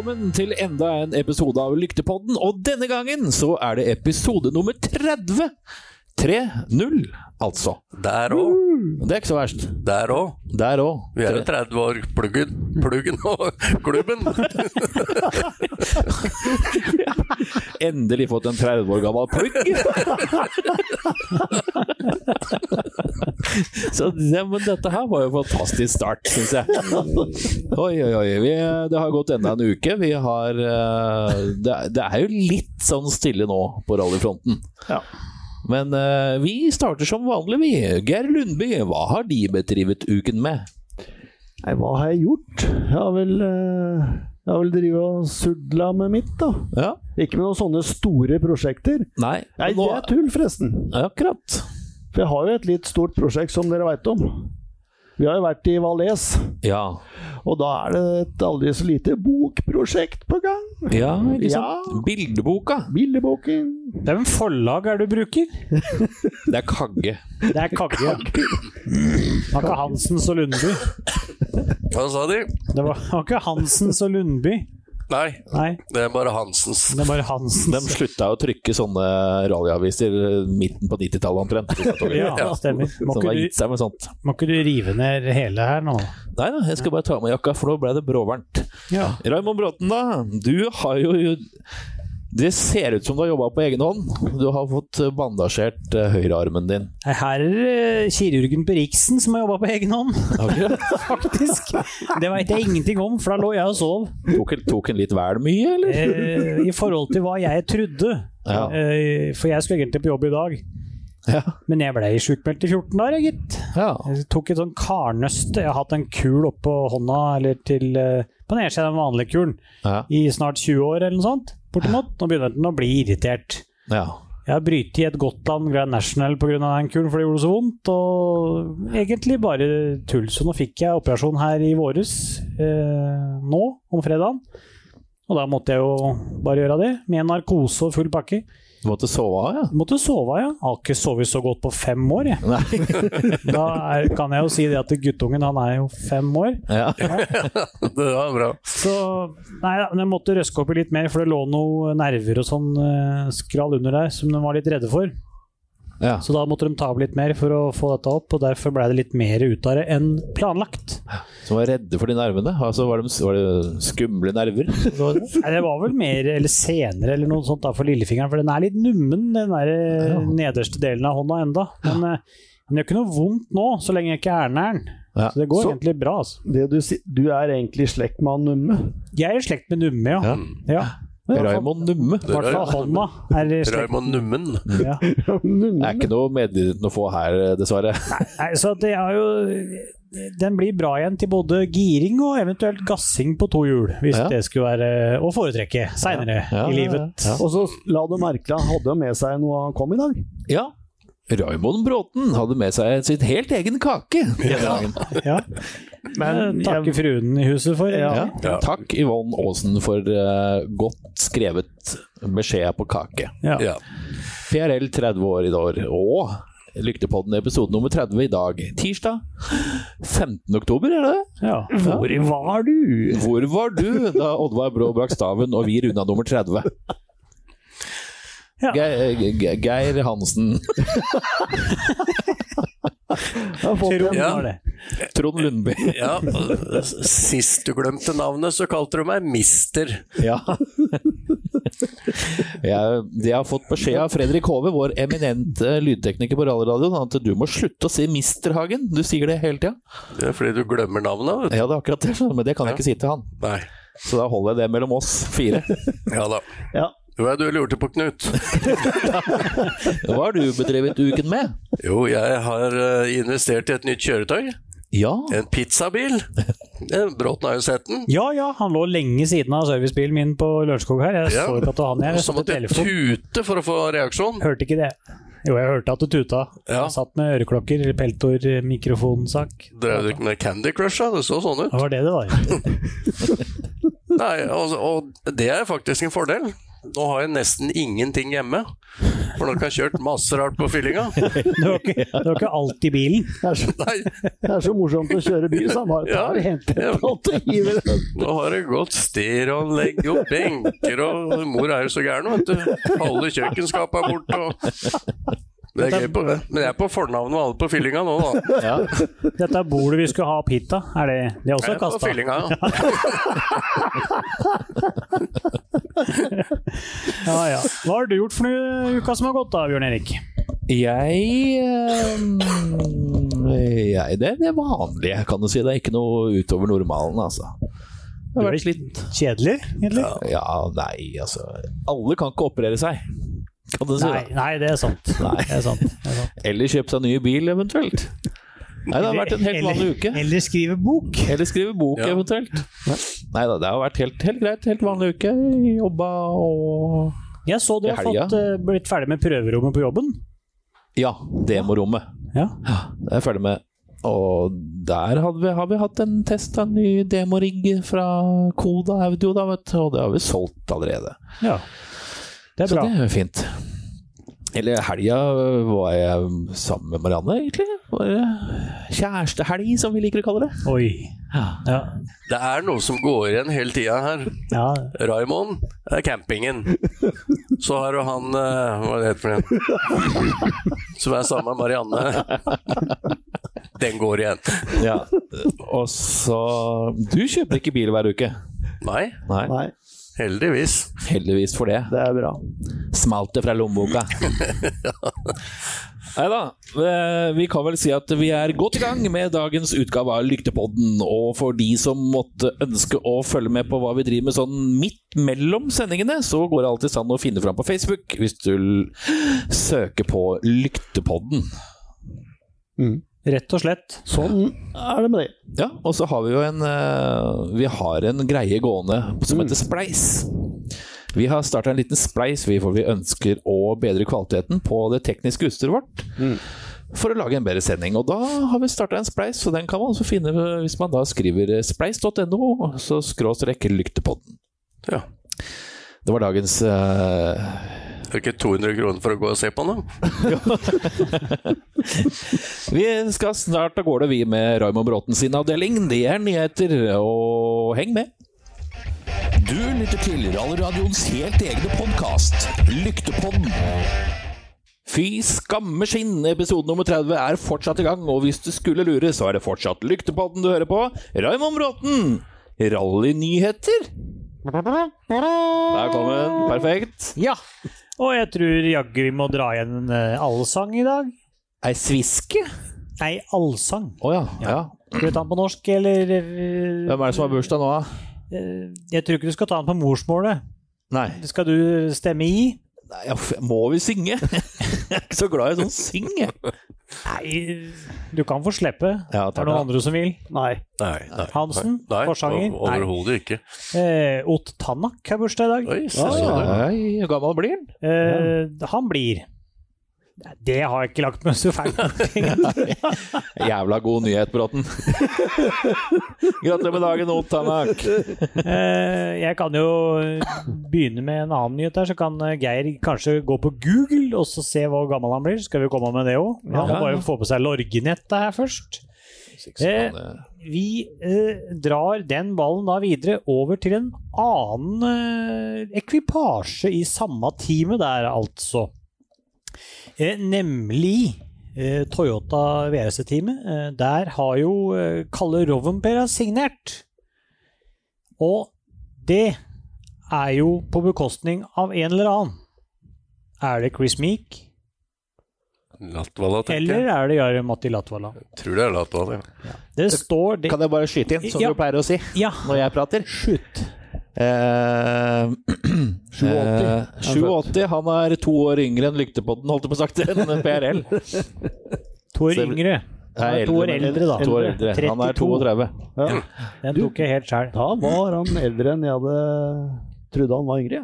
velkommen til enda en episode av Lyktepodden. Og denne gangen så er det episode nummer 30. 3-0, altså. Der òg. Det er ikke så verst. Der òg. Der òg. Vi er jo 30 år pluggen, pluggen og klubben. Endelig fått en 30 år gammel plugg. Så ja, men dette her var jo en fantastisk start, syns jeg. Oi, oi, oi. Vi, det har gått enda en uke. Vi har eh, det, det er jo litt sånn stille nå på rallyfronten. Ja. Men uh, vi starter som vanlig, vi. Geir Lundby, hva har de bedrevet uken med? Nei, hva har jeg gjort? Jeg har vel uh Jeg har vel drevet og sudla med mitt, da. Ja? Ikke med noen sånne store prosjekter. Nei, Nei, nå- det er tull, forresten. Akkurat. For jeg har jo et litt stort prosjekt, som dere veit om. Vi har jo vært i Valais, Ja. og da er det et aldri så lite bokprosjekt på gang. ja, ikke Ja. Bildeboka. Bildeboken. Hvem forlag er det du bruker? Det er Kagge. Det er Kagge. Det var ikke Hansens og Lundby. Hva sa de? Det var, det var ikke Hansens og Lundby. Nei, Nei, det er bare Hansens. det er bare Hansens. De slutta å trykke sånne rallyaviser midten på 90-tallet omtrent. Ja, stemmer. Må Så de ikke, du, må ikke du rive ned hele her nå? Nei da, jeg skal bare ta med jakka, for nå ble det bråvarmt. Ja. Raymond Bråten, da. Du har jo Det ser ut som du har jobba på egen hånd. Du har fått bandasjert eh, høyrearmen din. Her er kirurgen på Riksen som har jobba på egen hånd, faktisk. Det veit jeg ingenting om, for da lå jeg og sov. Tok, tok en litt vel mye, eller? Eh, I forhold til hva jeg trodde. Ja. Eh, for jeg skulle egentlig på jobb i dag. Ja. Men jeg ble sjukmeldt i 14 dager, gitt. ja. Jeg tok et sånn karnøste. Jeg har hatt en kul oppå hånda, eller til eh, på nedsiden av den vanlige kulen, ja. i snart 20 år eller noe sånt. Bortimot. Nå begynner den å bli irritert. ja. Jeg har brytet i et godt land, Grand National pga. den kulen, for det gjorde så vondt. Og egentlig bare tull. Så nå fikk jeg operasjon her i våres, eh, nå, om fredagen. Og da måtte jeg jo bare gjøre det, med narkose og full pakke. Du måtte sove av, ja? Måtte sove, av, ja. Har ikke sovet så godt på fem år, jeg. Nei. Da er, kan jeg jo si det at guttungen, han er jo fem år. Ja. Det var bra. Så nei da, men jeg måtte røske opp i litt mer, for det lå noen nerver og sånn skral skrall under der som de var litt redde for. Ja. Så da måtte de ta opp litt mer for å få dette opp, og derfor ble det litt mer ut av det enn planlagt. Som var redde for de nervene? Altså, var, det, var det skumle nerver? Nei, det var vel mer eller senere eller noe sånt da for lillefingeren, for den er litt nummen, den der eh, Ja. nederste delen av hånda enda. Men, eh, men det gjør ikke noe vondt nå, så lenge jeg ikke er nær den. Ja. Så det går Så- egentlig bra, altså. Det du, si- du er egentlig i slekt med han Numme. Jeg er i slekt med Numme, ja. Ja. ja. Raymond Numme. I hvert fall hånda. Raymond Nummen. Ja. Det er ikke noe medvirkning å få her, dessverre. Nei, så det er jo Den blir bra igjen til både giring og eventuelt gassing på to hjul, hvis Ja. det skulle være å foretrekke seinere Ja, i ja, livet. ja. Og så la du merke til han hadde med seg noe han kom i dag. Ja. Raymond Bråten hadde med seg sitt helt egen kake Ja. Ja. Men Men takke fruen i huset for. Ja. Ja. Takk Yvonne Aasen for uh, godt skrevet beskjed på kake. Ja. Ja. PRL 30 år i år, og Lyktepodden episode nummer 30 i dag. Tirsdag 15. oktober, er det det? Ja. Hvor var du? Hvor var du da Oddvar Brå brakk staven og vi runda nummer 30? Ja. Geir, Ge- Geir Hansen, Trond Ja. Trond Lundby. ja. Sist du glemte navnet, så kalte du meg Mister. Ja. Jeg, jeg har fått beskjed av Fredrik Hove, vår eminente lydtekniker på Rallyradioen, at du må slutte å si Mister Hagen. Du sier det hele tida. Det er fordi du glemmer navnet, vet du. Ja, det er akkurat det, men det kan jeg ikke si til han. Nei. Så da holder jeg det mellom oss fire. Ja da. ja. Hva er det du lurte på, Knut? Hva har du bedrevet uken med? Jo, jeg har eh, investert i et nytt kjøretøy. Ja, En pizzabil. Eh, Bråten har jo sett den. Ja ja, han lå lenge siden av servicebilen min på Lørenskog her. Jeg Ja. så ikke at det var han jeg så måtte jeg tute for å få reaksjon. Hørte ikke det. Jo, jeg hørte at du tuta. Ja. Jeg satt med øreklokker, peltor, mikrofonsak. Drev du ikke med Candy Crush, da? Det så sånn ut. Det var det det var. Nei, og, og det er faktisk en fordel. Nå har jeg nesten ingenting hjemme. For nå har jeg kjørt masse rart på fyllinga. Du har ikke, du har ikke alt i bilen. Det er så, Nei, det er så morsomt å kjøre bil, så han bare tar Ja. henter alt og hiver det. nå har det gått stereoanlegg og benker og Mor er jo så gæren, vet du. Alle kjøkkenskapene er borte og det er gøy på, Men jeg er på fornavn med alle på fyllinga nå, da. Ja. Dette er bordet vi skulle ha opp hit, da. Er det, det er også Jeg er på kasta? fyllinga, ja. Ja, ja. Hva har du gjort for noe i uka som har gått, da, Bjørn Erik? Jeg, eh, jeg Det er det vanlige, kan du si. Det er ikke noe utover normalen, altså. Det har er vært litt Kjedelig, egentlig? Ja, nei, altså Alle kan ikke operere seg, kan du si. Nei, nei, det er sant. Nei. Det er sant. Det er sant. Eller kjøpe seg ny bil, eventuelt. Nei, det har vært en helt vanlig uke. Eller skrive bok. Eller skrive bok, Ja. eventuelt. Nei da, det har vært helt, helt greit. Helt vanlig uke. Jobba og Jeg så du har fått, eh, blitt ferdig med prøverommet på jobben. Ja, demorommet. Ja. Det er jeg ferdig med. Og der hadde vi, har vi hatt en test av en ny demorigg fra Koda Audio, da, vet du. Og det har vi solgt allerede. ja. Det er Så det er fint. Eller helga var jeg sammen med Marianne, egentlig. Bare kjærestehelg, som vi liker å kalle det. Oi. Ja. Ja. Det er noe som går igjen hele tida her. ja. Raymond er campingen. Så har du han eh, Hva er det heter for en? Som er sammen med Marianne. Den går igjen. ja. Og så Du kjøper ikke bil hver uke? Nei, Nei. Nei, heldigvis. Heldigvis for det. det er bra. Smalt det fra lommeboka. Nei da. Vi kan vel si at vi er godt i gang med dagens utgave av Lyktepodden. Og for de som måtte ønske å følge med på hva vi driver med sånn midt mellom sendingene, så går det alltid an å finne fram på Facebook hvis du søker på Lyktepodden. Rett og slett. Sånn er det med det. Ja, og så har vi jo en eh, Vi har en greie gående som heter Spleis. Vi har starta en liten spleis hvor vi ønsker å bedre kvaliteten på det tekniske utstyret vårt. For å lage en bedre sending. Og da har vi starta en spleis, så den kan man også finne hvis man da skriver spleis.no, så skråstrek lyktepodden. Ja. Det var dagens eh, Er ikke 200 kroner for å gå og se på den. Vi skal snart av gårde, vi, med Raymond Bråten sin avdeling. Det er nyheter, og heng med! Du lytter til Rallradioens helt egne podkast, Lyktepodden. Fy skamme skinn, episode nummer 30 er fortsatt i gang, og hvis du skulle lure, så er det fortsatt Lyktepodden du hører på. Raymond Bråten, rallynyheter. Der kom den, perfekt. Ja. Og jeg tror jaggu vi må dra igjen en eh, allsang i dag. Ei sviske? Nei, allsang. Å ja, ja. Skal vi ta den på norsk, eller eh, Hvem er det som har bursdag nå, da? eh, Jeg tror ikke du skal ta den på morsmålet. Nei. Skal du stemme i? Nei, ja, må vi synge? Jeg er ikke så glad i sånn syng, jeg. Nei, du kan få slippe. Ja, er det noen andre som vil? Nei. Nei, nei. Hansen, Nei, forsanger? Nei, Overhodet ikke. Eh, Ott Tanak har bursdag i dag. Oi, Ah, gammel blir han? Eh, han blir Det har jeg ikke lagt meg så feil. Jævla god nyhet, Bråten. Gratulerer med dagen, Otanak. Tanak. jeg kan jo begynne med en annen nyhet her, så kan eh, Geir kanskje gå på Google og så se hvor gammel han blir. Skal vi komme med det òg? Han må bare få på seg lorgenettet her først. Eh, vi eh, drar den ballen da videre over til en annen eh, ekvipasje i samme teamet der, altså. Eh, nemlig eh, Toyota VRC-teamet. Eh, der har jo Kalle Rovenpera signert. Og det er jo på bekostning av en eller annen. Er det Chris Meek, Latvala, tenker jeg. eller er det Jari Matti Latvala? Tror det er Latvala. Ja. Det står det Kan jeg bare skyte inn, som Ja. du pleier å si Ja, når jeg prater? slutt. Eh, 87. eh, 87. Han er to år yngre enn Lyktepodden, holdt jeg på å sagt, enn PRL. To år yngre. Nei, to år eldre, da. To år eldre. Han er 32. 32. Ja. Den tok jeg helt sjæl. Da var han eldre enn jeg hadde trodde han var yngre.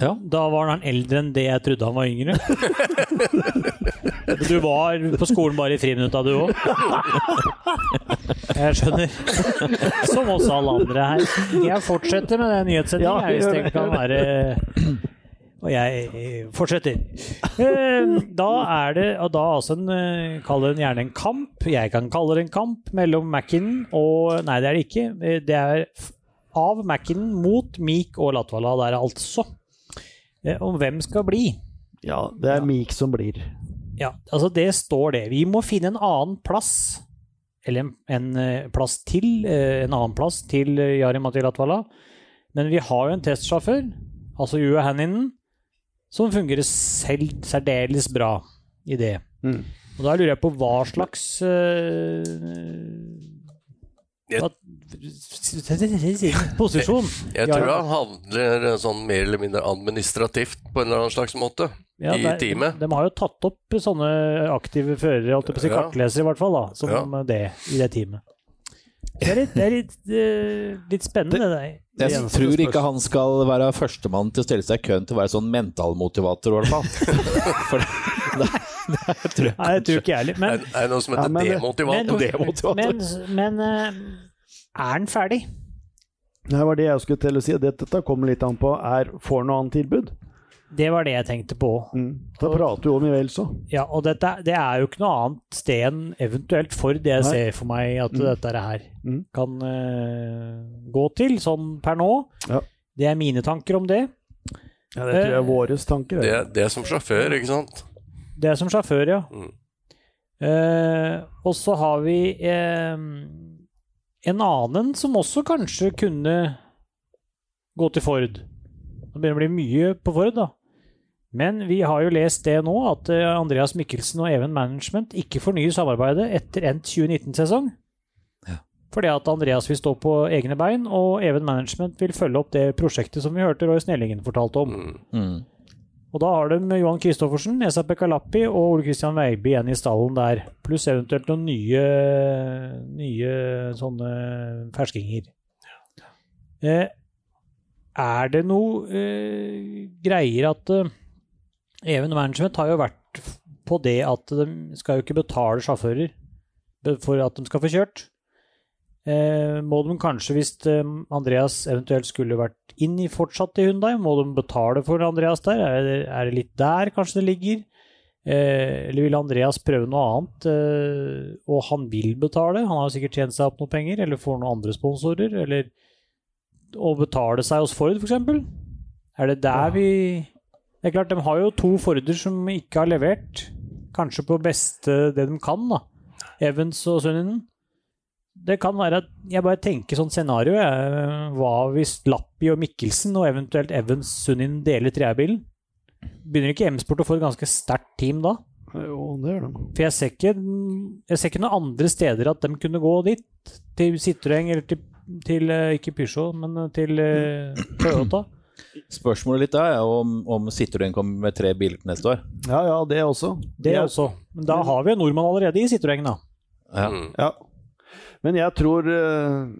Ja. Da var han eldre enn det jeg trodde han var yngre. Du var på skolen bare i friminutta, du òg? Jeg skjønner. Som også alle andre her. Jeg fortsetter med den nyhetssendingen Ja, hvis det kan være Og jeg eh, fortsetter. Eh, Da er det og da altså en eh, Kall det gjerne en kamp. Jeg kan kalle det en kamp mellom Mackinnon og Nei, det er det ikke. Det er av Mackinnon mot Meek og Latvala der, altså. Eh, Om hvem skal bli. Ja, det er Meek som blir. Ja, altså det står det. Vi må finne en annen plass, eller en, en eh, plass til, eh, en annen plass til Yari Jari Matti Latvala. Men vi har jo en testsjåfør, altså Jua Hanninen, som fungerer selv særdeles bra i det. Mm. Og da lurer jeg på hva slags uh, Jeg- hva, Posisjon. Jeg Ja, tror han handler eh, sånn mer eller mindre administrativt på en eller annen slags måte Ja, i teamet. De har jo tatt opp sånne aktive førere, holdt jeg på å si, Ja. kartlesere i hvert fall, da, som Ja. det i det teamet. Det er litt, det er litt, eh, litt spennende, det det Jeg tror ikke han skal være førstemann til å stelle seg i køen til å være sånn mentalmotivator, i hvert fall. Det, det tror jeg Nei, det tror ikke jeg heller. Er, Men, er det noe som Ja, heter men- demotivator? Demotivator. men, men eh, er den ferdig? Det var det jeg skulle til å si. Det- Dette kommer litt an på er får noe annet tilbud. Det var det jeg tenkte på. Mm. Da prater vi om i vel så. Ja, og dette, det er jo ikke noe annet sted enn eventuelt for det jeg Nei. ser for meg at Mm. dette er her Mm. kan uh, gå til, sånn per nå. Ja. Det er mine tanker om det. Ja, det tror jeg er Eh, våre tanker. Det, det er som sjåfør, ikke sant? Det er som sjåfør, ja. Mm. Eh, og så har vi eh, en annen som også kanskje kunne gå til Ford. Det begynner å bli mye på Ford, da. Men vi har jo lest det nå, at eh, Andreas Mikkelsen og Even Management ikke fornyer samarbeidet etter endt 2019-sesong. Ja. Fordi at Andreas vil stå på egne bein, og Even Management vil følge opp det prosjektet som vi hørte Roy Snellingen fortalte om. Mm. Og da har de Johan Kristoffersen, Esa Pekalappi og Ole Kristian Veiby igjen i stallen der. Pluss eventuelt noen nye, nye sånne ferskinger. Eh, er det noe eh, greier at eh, Even Management har jo vært på det at de skal jo ikke betale sjåfører for at de skal få kjørt. Eh, må de kanskje, hvis eh, Andreas eventuelt skulle vært inn i fortsatt i Hyundai, må de betale for Andreas der? Er det, er det litt der kanskje det ligger? Eh, eller vil Andreas prøve noe annet, eh, og han vil betale? Han har sikkert tjent seg opp noe penger, eller får noen andre sponsorer, eller å betale seg hos Ford, f.eks.? Er det der vi Det er klart, de har jo to Forder som ikke har levert, kanskje på beste det de kan, da. Evans og Sunninen. Det kan være at jeg bare tenker sånn scenario. Jeg. Hva hvis Lappi og Mikkelsen og eventuelt Evans Sunnin deler treerbilen? Begynner ikke M-Sport å få et ganske sterkt team da? Jo, det gjør de. For jeg ser ikke, jeg ser ikke noen andre steder at de kunne gå dit. Til Citroën eller til, til eh, ikke Peugeot, men eh, til eh, Toyota. Spørsmålet litt er om, om Citroën kommer med tre biler til neste år. Ja, ja, det også. Det Jeg- også. Men da har vi en nordmann allerede i Citroën, da. Ja. Mm. Ja. Men jeg tror eh,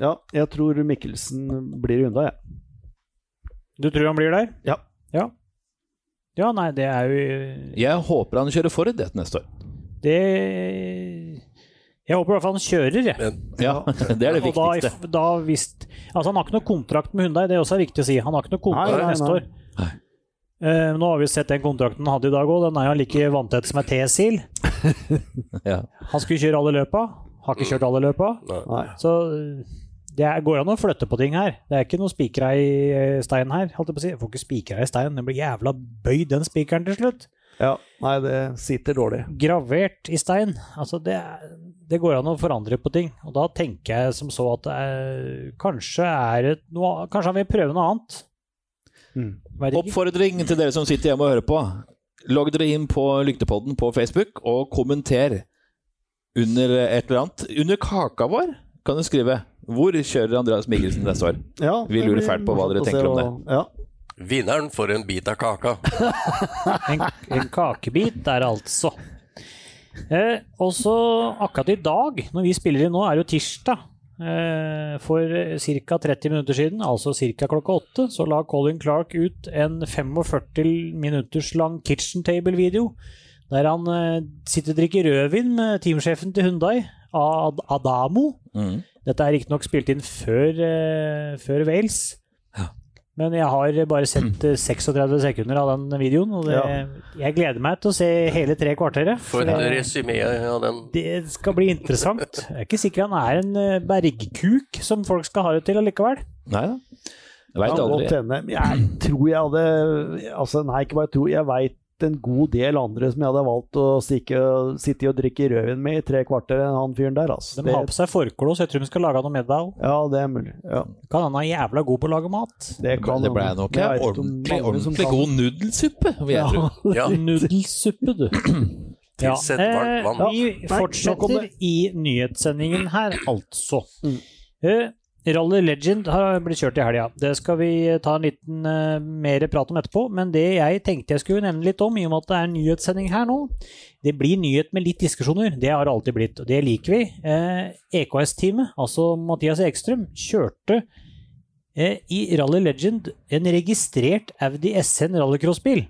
Ja, jeg tror Mikkelsen blir unna, jeg. Du tror han blir der? Ja. Ja, ja nei, det er jo Jeg håper han kjører Ford det neste år. Det Jeg håper i hvert fall han kjører, jeg. Men Ja, det er det Og da, viktigste. da visst, altså Han har ikke noe kontrakt med Hyundai, det er også viktig å si. Han har ikke noe kontrakt Nei, nei, neste nei. år. Eh, nå har vi sett den kontrakten han hadde i dag òg, den er jo like vanntett som et T-sil. Ja. Han skulle kjøre alle løpa, har ikke kjørt alle løpa. Nei. Så det er, går an å flytte på ting her. Det er ikke noe spikra i eh, stein her. holdt Jeg på å si. Jeg får ikke spikra i stein, den blir jævla bøyd, den spikeren til slutt. Ja, nei, det sitter dårlig. Gravert i stein. Altså, det, det går an å forandre på ting. Og da tenker jeg som så at det er, kanskje er det noe Kanskje han vil prøve noe annet. Mm. Oppfordring til dere som sitter hjemme og hører på. Logg dere inn på Lyktepodden på Facebook og kommenter under et eller annet. Under kaka vår kan du skrive 'Hvor kjører Andreas Mikkelsen neste år?' Ja, Vi lurer fælt på hva dere tenker om det. Ja. vinneren får en bit av kaka. En, en kakebit der, altså. Eh, og så akkurat i dag, når vi spiller inn nå, er det jo tirsdag. eh, for ca. 30 minutter siden, altså ca. klokka åtte, så la Colin Clark ut en 45 minutters lang kitchen table-video der han eh, sitter og drikker rødvin med teamsjefen til Hundai, Ad Adamo. Mm. Dette er riktignok spilt inn før, eh, før Wales. Men jeg har bare sett eh, 36 sekunder av den videoen, og det, Ja. jeg gleder meg til å se hele tre kvarteret. For et resymé av den. det skal bli interessant. Jeg er ikke sikker han er en eh, bergkuk som folk skal ha det til allikevel. Nei da. Jeg veit aldri. Jeg tror jeg hadde Altså, nei, ikke bare tro. Jeg veit en god del andre som jeg hadde valgt å stikke, sitte og drikke rødvin med i tre kvarter enn han fyren der, altså. De har på seg forkle, så jeg tror de skal lage noe middag òg. Ja, det er mulig. Ja, Kan hende han er jævla god på å lage mat. det kan Det ble nok en ordentlig, ordentlig kan- god nudelsuppe, vil jeg tro. Ja, Nudelsuppe, du. Ja, Tilsett varmt vann. eh, vi nok om fortsetter i nyhetssendingen her, altså. Mm. Eh, Rally Legend har blitt kjørt i helga. Det skal vi ta en liten uh, mer prat om etterpå. Men det jeg tenkte jeg skulle nevne litt om, i og med at det er en nyhetssending her nå Det blir nyhet med litt diskusjoner. Det har det alltid blitt, og det liker vi. Eh, EKS-teamet, altså Mathias Ekstrøm, kjørte eh, i Rally Legend en registrert Audi SN rallycrossbil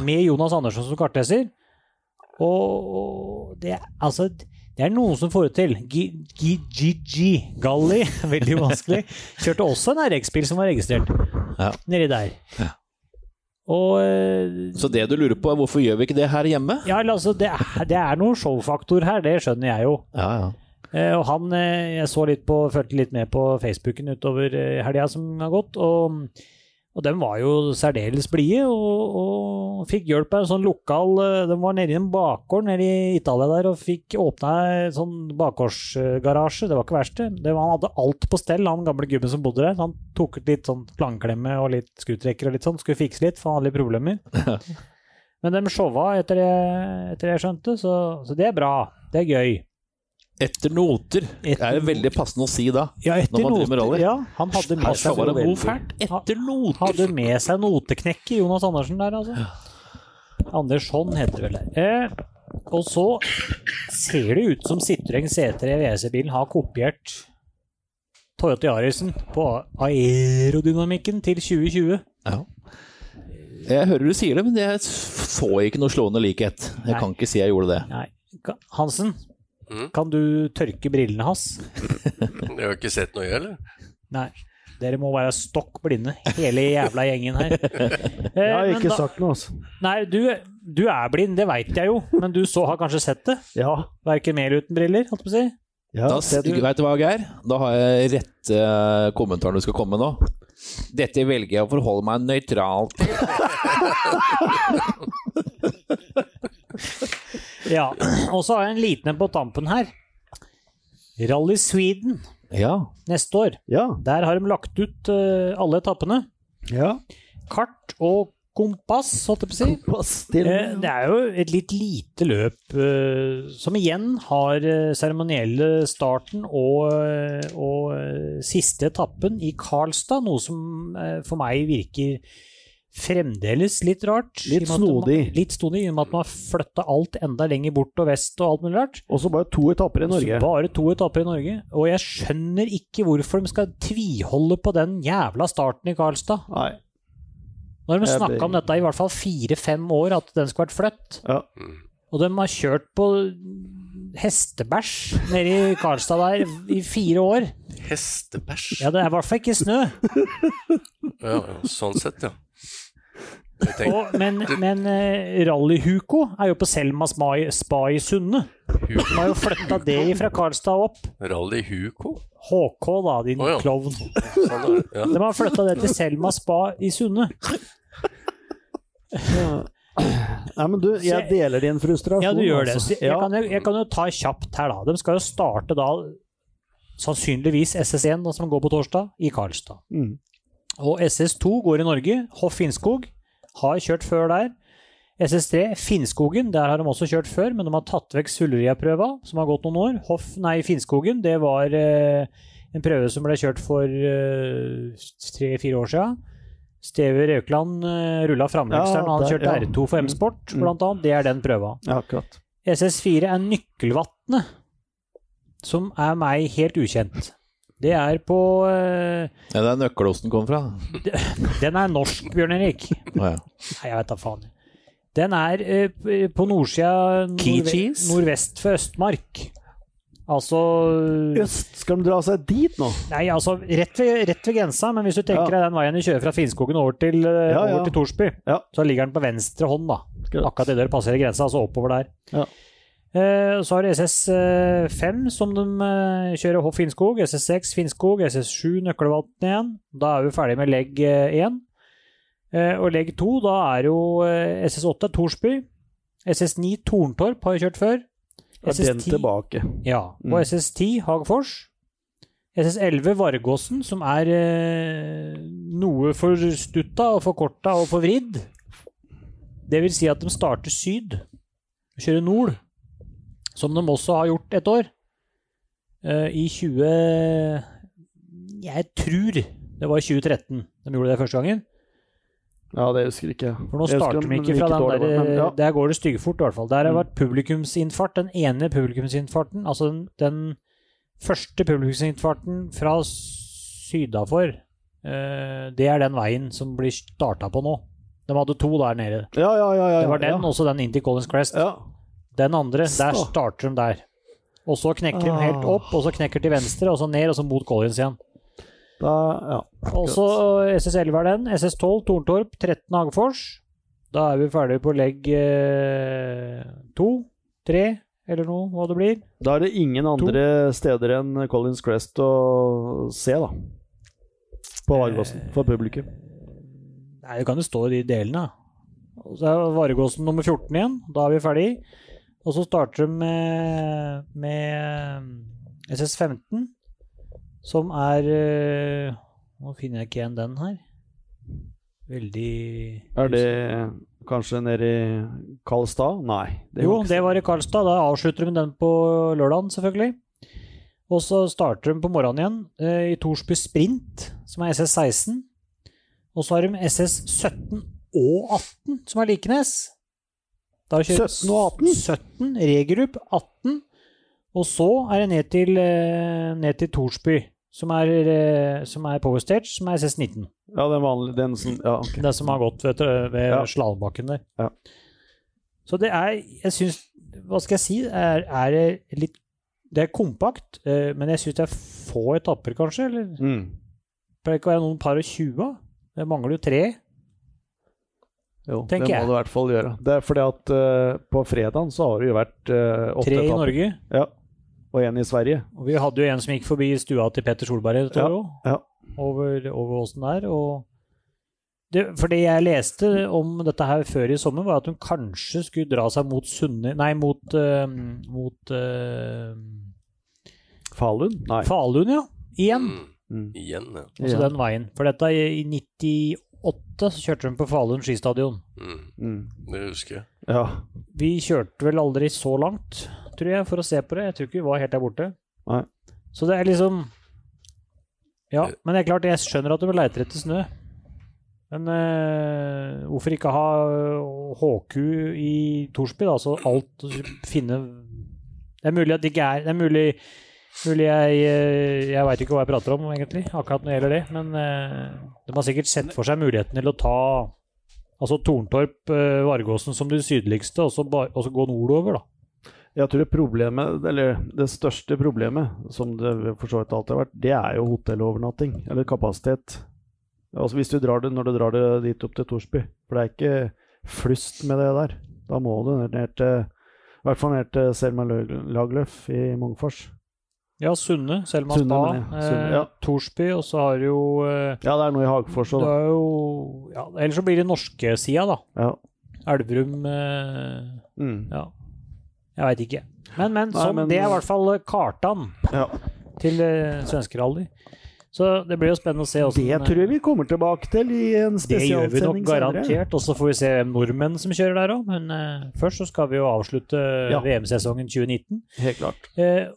med Jonas Andersson som kartleser. Og, og det, er- altså, det er noen som får det til. GGG, Galli, veldig vanskelig, kjørte også en RX-bil som var registrert Ja. nedi der. Ja. Og eh, Så det du lurer på, er hvorfor gjør vi ikke det her hjemme? ja, altså, det er, det er noen showfaktor her, det skjønner jeg jo. Ja, ja. Eh, og han eh, Jeg så litt på, fulgte litt med på Facebooken utover eh, helga som har gått, og, og de var jo særdeles blide og, og fikk hjelp av en sånn lokal eh, De var nede i en bakgård nede i Italia der og fikk åpna en sånn bakgårdsgarasje. Det var ikke verst, det. det han hadde alt på stell, han gamle gubben som bodde der. Så han tok ut litt sånn langklemme og litt skrutrekker og litt sånn, skulle fikse litt, for han hadde litt problemer. Men de showa, etter det, etter det jeg skjønte, så, så det er bra. Det er gøy. Etter noter. Det er veldig passende å si da. Ja, etter Når man driver med noter. rally. Ja, han hadde med seg var det fælt. Etter noter. Hadde med seg noteknekket, Jonas Andersen der, altså. Andersson heter det vel der. Eh, og så ser det ut som Citroën C3 WC-bilen har kopiert Toyota Yarisen på aerodynamikken til 2020. Ja. Jeg hører du sier det, men jeg så ikke noe slående likhet. Jeg Nei. kan ikke si jeg gjorde det. Nei. Hansen, Mm. kan du tørke brillene hans? Jeg har ikke sett noe, jeg, eller? Nei. Dere må være stokk blinde, hele jævla gjengen her. Eh, Jeg har ikke da- sagt noe, altså. Nei, du, du er blind, det veit jeg jo, men du så har kanskje sett det? Ja. Verken med eller uten briller, holdt på å si. ja Da, du. vet du hva, Geir? Da har jeg rette uh, kommentaren du skal komme med nå. Dette velger jeg å forholde meg nøytralt til. Ja, og så har jeg en liten en på tampen her. Rally Sweden Ja. neste år. Ja. Der har de lagt ut uh, alle etappene. ja. Kart og kompass, holdt jeg på å si. Kompass til. Uh, Det er jo et litt lite løp uh, som igjen har seremonielle starten og, og siste etappen i Karlstad, noe som for meg virker fremdeles litt rart. Litt at man- snodig. Litt snodig, i og med at man har flytta alt enda lenger bort og vest og alt mulig rart. Og så bare to etapper i Norge. Også bare to etapper i Norge. Og jeg skjønner ikke hvorfor de skal tviholde på den jævla starten i Karlstad. Nei. Nå har de snakka om dette i hvert fall fire-fem år, at den skulle vært flytt. Ja. Og de har kjørt på hestebæsj nede i Karlstad der i fire år. Hestebæsj? Ja, det er i hvert fall ikke snø. Ja, ja, sånn sett, ja. Og, men men eh, Rally-Huko er jo på Selma spa i, Sunne. De har jo flytta det fra Karlstad opp. Rally Huko? HK, da, din oh, ja. klovn. Sånn. Ja. De har flytta det til Selma spa i Sunne. Nei, men du, jeg deler din frustrasjon. Ja, du gjør det. altså. Så jeg, kan jeg kan jo ta kjapt her, da. De skal jo starte da sannsynligvis SS1, da, som går på torsdag, i Karlstad. Mm. Og SS2 går i Norge. Hoff Finnskog har kjørt før der. SS3 Finnskogen, der har de også kjørt før, men de har tatt vekk Sulleria-prøva, som har gått noen år. Hoff, nei, Finnskogen, det var eh, en prøve som ble kjørt for eh, tre-fire år siden. Steve Røkland eh, rulla framlegsteren, Ja, han kjørte ja. R2 for M-sport, Mm. blant annet. Det er den prøva. Ja, akkurat. SS4 er Nøkkelvatnet. som er meg helt ukjent. Det er på uh, Ja, det er nøkkelosten kom fra. Den er norsk, Bjørn Erik. Oh, ja. Nei, jeg vet da faen. Den er uh, på nordsida nordve nordvest for Østmark. Altså Øst, skal de dra seg dit nå? Nei, altså rett ved, rett ved grensa, men hvis du tenker deg den veien du kjører fra Finnskogen over til, eh, Ja, ja. over til Torsby, Ja. så ligger den på venstre hånd, da. Akkurat. Akkurat idet du passerer grensa, altså oppover der. Ja. Eh, så har du SS5, som de eh, kjører Hoff Finnskog. SS6 Finnskog. SS7 Nøkkelvatn igjen. Da er vi ferdig med legg 1. Eh, og legg 2, da er jo eh, SS8 Torsby. SS9 Torntorp har vi kjørt før. Er den SS10 tilbake? ja, Mm. og SS10 Hagfors. SS11 Vargåsen, som er eh, noe forstutta og forkorta og forvridd. Det vil si at de starter syd og kjører nord, som de også har gjort et år. Eh, I 20... Jeg tror det var i 2013 de gjorde det første gangen. Ja, det husker ikke jeg. For nå starter de ikke fra den der dårlig, men ja. Der går det styggfort, i hvert fall. Der har det Mm. vært publikumsinnfart. Den ene publikumsinnfarten, altså den, den første publikumsinnfarten fra sydafor, uh, det er den veien som blir starta på nå. De hadde to der nede. Ja, ja, ja. ja, Det var den, ja. også den inn til Collins Crest. Ja. Den andre, der starter de der. Og så knekker de helt Ah. opp, og så knekker til venstre, og så ned, og så mot Collins igjen. Da, ja. Og så SS11 er den. SS12 Torntorp, 13 Hagefors. Da er vi ferdige på legg eh, to, tre, eller noe, hva det blir. da er det ingen andre steder enn Collins Crest å se, da. På Vargåsen, for publikum. Nei, det kan jo stå i de delene. Så er Varegåsen nummer 14 igjen. Da er vi ferdig. Og så starter de med, med SS15, som er eh, Nå finner jeg ikke igjen den her. Veldig Er det kanskje nede i Karlstad? Nei. Jo, det var i Karlstad. Da avslutter de med den på lørdagen, selvfølgelig. Og så starter de på morgenen igjen eh, i Torsby Sprint, som er SS16. Og så har de SS17 og 18, som er Likenes. Da kjører 17 og 18? 17, Regerup 18. Og så er det ned til, eh, ned til Torsby, som er, eh, som er Power Stage, som er SS19. Ja, den vanlige den som Ja, okay. Det som har gått ved, ved Ja. slalåmbakken der. Ja. Så det er Jeg syns Hva skal jeg si? Er, er det litt Det er kompakt, eh, men jeg syns det er få etapper, kanskje? Eller Mm. pleier ikke å være noen par og tjue? Det mangler jo tre. Jo, det må jeg. du i hvert fall gjøre. Det er fordi at uh, på fredagen så har det jo vært uh, åtte Tre i. Norge. Ja, og én i Sverige. Og vi hadde jo en som gikk forbi stua til Petter Solberg et år òg, over, over åsen der. og det, for det jeg leste om dette her før i sommer, var at hun kanskje skulle dra seg mot Sunne... Nei, mot, uh, mot Falun? Nei. Falun, ja. Igjen. Mm. mm. Igjen, ja. Altså den veien. For dette i 98 2008 så kjørte hun på Falun skistadion. Mm. mm. Det husker jeg. Ja. Vi kjørte vel aldri så langt, tror jeg, for å se på det. Jeg tror ikke vi var helt der borte. Nei. Så det er liksom Ja, eh. men det er klart, jeg skjønner at du leter etter snø. Men øh, hvorfor ikke ha eh, HQ i Torsby, da? Så alt finne Det er mulig at det ikke er Det er mulig mulig jeg eh, Jeg veit ikke hva jeg prater om, egentlig, akkurat når det gjelder det. Men eh, de har sikkert sett for seg muligheten til å ta Altså Torntorp, eh, Vargåsen som det sydligste, og så, bare, og så gå nordover, da. Jeg tror problemet, eller det største problemet, som det for så vidt alltid har vært, det er jo hotellovernatting, eller kapasitet. Altså Hvis du drar det når du drar det dit opp til Torsby, for det er ikke flust med det der. Da må du ned til I hvert fall ned til Selma Lagerlöf i Mongfors. Ja, Sunne, Selma Sunne, Spa, jeg. Sunne, eh, ja. Torsby, og så har du jo eh, Ja, det er noe i Hagfors òg, da. ja, Ellers så blir det norske sida, da. Ja. Elverum eh, Mm. Ja. Jeg veit ikke. Men, men, Nei, sånn, men- det er i hvert fall eh, kartan ja. til uh, svenskerally. Så det blir jo spennende å se åssen Det tror jeg vi kommer tilbake til i en Det gjør vi nok garantert. Og så får vi se nordmenn som kjører der òg. Men eh, først så skal vi jo avslutte Ja. VM-sesongen 2019. Helt klart. Eh,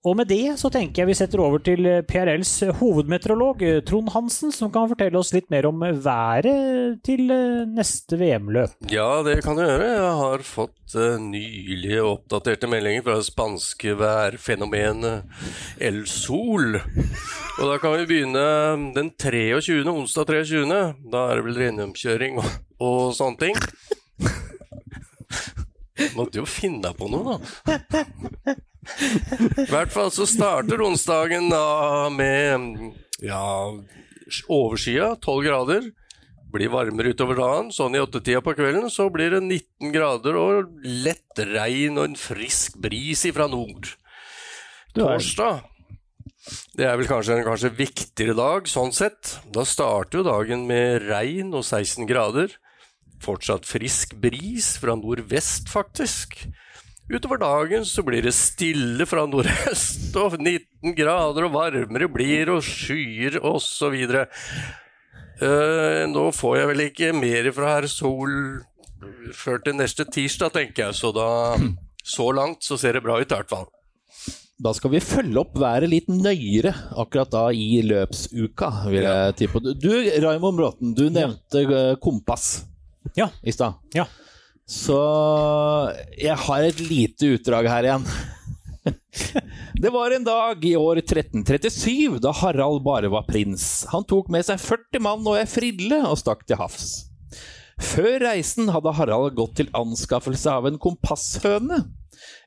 Og med det så tenker jeg vi setter over til eh, PRLs hovedmeteorolog eh, Trond Hansen, som kan fortelle oss litt mer om været til eh, neste VM-løp. Ja, det kan du gjøre. Jeg har fått nylig oppdaterte meldinger fra det spanske værfenomenet El Sol. Og da kan vi begynne den 23., onsdag 23. Da er det vel rennomkjøring og, og sånne ting. Måtte jo finne på noe, da. I hvert fall så starter onsdagen da med ja, overskya, 12 grader. Blir varmere utover dagen. Sånn i åttetida på kvelden så blir det 19 grader og lett regn og en frisk bris ifra nord. Torsdag det er vel kanskje en kanskje viktigere dag, sånn sett. Da starter jo dagen med regn og 16 grader. Fortsatt frisk bris fra nordvest, faktisk. Utover dagen så blir det stille fra nordøst, og 19 grader og varmere blir, og skyer osv. Uh, nå får jeg vel ikke mer fra herr Sol før til neste tirsdag, tenker jeg, så da Så langt så ser det bra ut, i hvert fall. Da skal vi følge opp været litt nøyere akkurat da i løpsuka, vil jeg tippe. Du, Raymond Bråten, du nevnte eh, kompass Ja. i stad. Ja. Så jeg har et lite utdrag her igjen. Det var en dag i år 1337 da Harald bare var prins. Han tok med seg 40 mann og ei frille og stakk til havs. Før reisen hadde Harald gått til anskaffelse av en kompasshøne.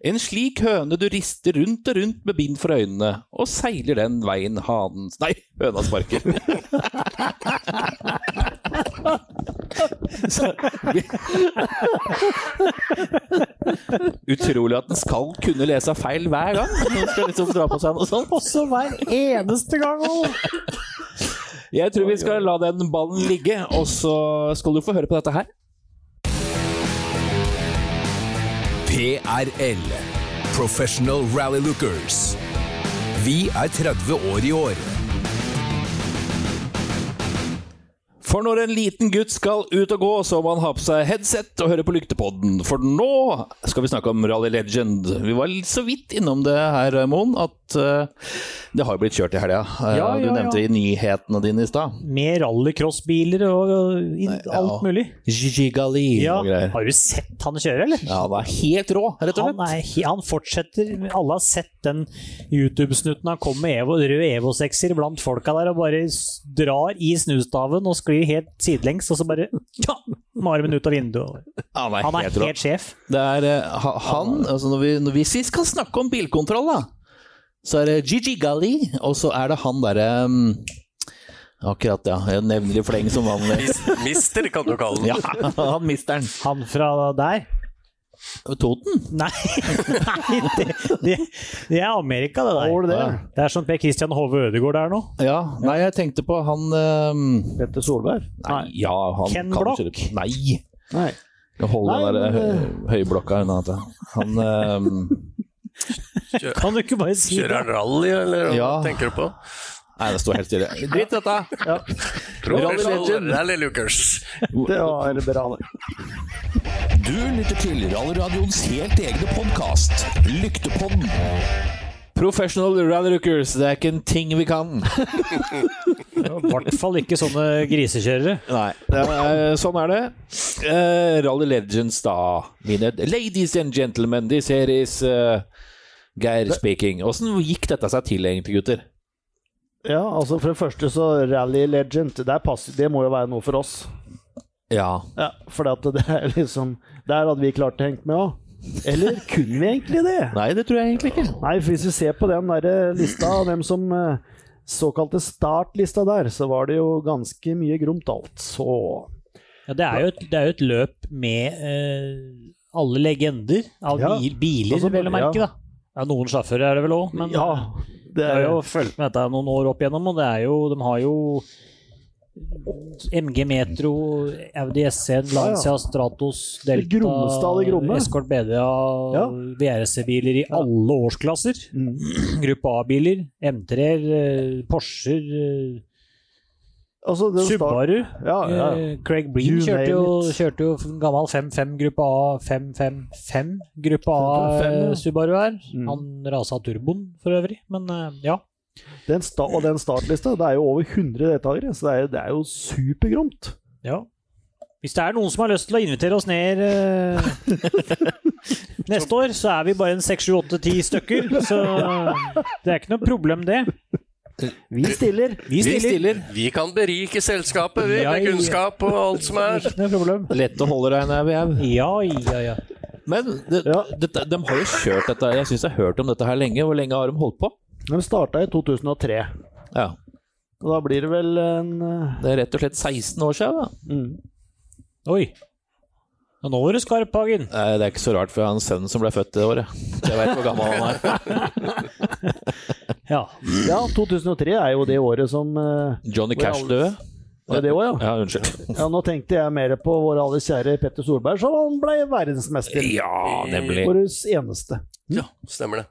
En slik høne du rister rundt og rundt med bind for øynene, og seiler den veien hanen Nei, høna sparker. Så, Utrolig at en skal kunne lese feil hver gang. Man skal liksom dra på seg noe sånt. Også hver eneste gang! Jeg tror vi skal la den ballen ligge, og så skal du få høre på dette her. PRL. Professional Rally Lookers. Vi er 30 år i år. For når en liten gutt skal ut og gå, så må han ha på seg headset og høre på Lyktepodden. For nå skal vi snakke om Rally Legend. Vi var så vidt innom det her, Moen, at eh, det har jo blitt kjørt i helga. Eh, Ja, du ja, nevnte ja. i nyhetene dine i stad. Med rallycrossbiler og i- alt mulig. Gigi Gali Ja. og greier. Har du sett han kjøre, eller? Ja, han er helt rå, rett og Han, er, han fortsetter Alle har sett den YouTube-snutten han kom med Evo, rød Evo-sekser blant folka der og bare drar i snustaven og sklir helt sidelengs, og så bare ja, med armen ut av vinduet. Han er, Han er helt helt sjef. Det er eh, han altså når vi, når, vi skal snakke om bilkontroll, da, så er det Gigi Gali, og så er det han derre um, Akkurat, ja. Jeg nevner i fleng som vanlig. Mister, kan du kalle den. Ja, han misteren. Han fra der? Toten? Nei, Nei det, det, det er Amerika, det der. Det det? Det er som Per Christian Hove Ødegaard der nå. Ja. Nei, jeg tenkte på han um, Petter Solberg? Nei, ja, han Ken kan Block? kjøre Nei! Nei. Hold den der høyblokka unna. Han um, Kan du ikke bare si Kjører det? han rally, eller hva Ja. tenker du på? Nei, det står helt stille. Dritt dette! Professional Legend. Rally Lookers. Det var bra, det. Du lytter til Rallyradioens helt egne podkast, Lyktepodden. Professional rallyrookers, det er ikke en ting vi kan. I hvert fall ikke sånne grisekjørere. Nei, er, sånn er det. Eh, Rally Legends, da. Mine ladies and gentlemen, De series is Geir speaking. Åssen gikk dette seg til, egentlig, gutter? Ja, altså For det første så Rally Legend, det, er pass, det må jo være noe for oss. Ja. Ja, For det er liksom Der hadde vi klart å henge med òg. Eller kunne vi egentlig det? Nei, det tror jeg egentlig ikke. Nei, for hvis vi ser på den der eh, lista av dem som eh, såkalte startlista der, så var det jo ganske mye gromt alt. Så Ja, det, er jo et, det er jo et løp med eh, alle legender av Ja. bil, biler, Altså, vel å merke. ja. da. Ja, noen sjåfører er det vel òg, men ja, det jeg har er jo fulgt med dette noen år opp igjennom, og det er jo, de har jo MG Metro, Audi S1, Lancia, Stratos, Delta, grommeste det. Escort BDA, Ja. VRC-biler i alle årsklasser. Mm. Gruppe A-biler, M3-er, eh, Porscher, eh, Altså, Subaru. Ja, ja. Eh, Craig Breen kjørte jo, kjørte jo gammel 5-5 gruppe A 5-5-5 gruppe A 555, ja. eh, Subaru her. Mm. Han rasa turboen for øvrig, men eh, ja. Den og den startlista, det er jo over 100 deltakere, så det er, det er jo supergromt. ja. Hvis det er noen som har lyst til å invitere oss ned uh, neste år, så er vi bare en 6-7-8-10 stykker. Så det er ikke noe problem, det. Vi stiller. Vi Vi stiller. stiller. Vi kan berike selskapet vi, Ja, med kunnskap og alt som er. Ikke noe problem. Lett å holde deg nær ved. Ja, ja, ja. Men det, Ja. dette, de har jo kjørt dette Jeg syns jeg har hørt om dette her lenge. Hvor lenge har de holdt på? De starta i 2003. Ja, Og da blir det vel en eh, Det er rett og slett 16 år siden. Da. mm. Oi. Og nå var du skarp, Hagen. Nei, Det er ikke så rart, for jeg har en sønn som ble født det året. Jeg vet hvor gammel han er. Ja. Ja, 2003 er jo det året som eh, Johnny Cash døde. Var det det òg, ja? Ja, unnskyld. ja? Nå tenkte jeg mer på vår alles kjære Petter Solberg, som han ble verdensmester. Ja, nemlig. Vår eneste. Ja, stemmer det.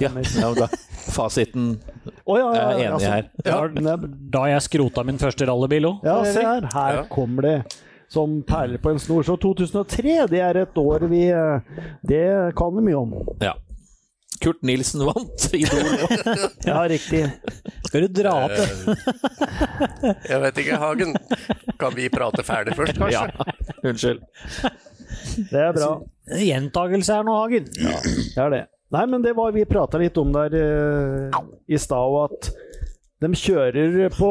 Ja, ja, da. Fasiten oh, ja, ja, er enig altså, her. Ja, ne- Da jeg skrota min første rallybil òg. ja, se her. Her Ja. kommer det som perler på en snor. Så 2003, det er et år vi eh, Det kan vi mye om. Ja. Kurt Nilsen vant Idol. Ja, riktig. Skal du dra opp det? Jeg vet ikke, Hagen. Kan vi prate ferdig først, kanskje? Ja, unnskyld. Det er bra. Gjentagelse her nå, Hagen. Ja, Det er det. Nei, men det var Vi prata litt om der uh, i stad, og at de kjører på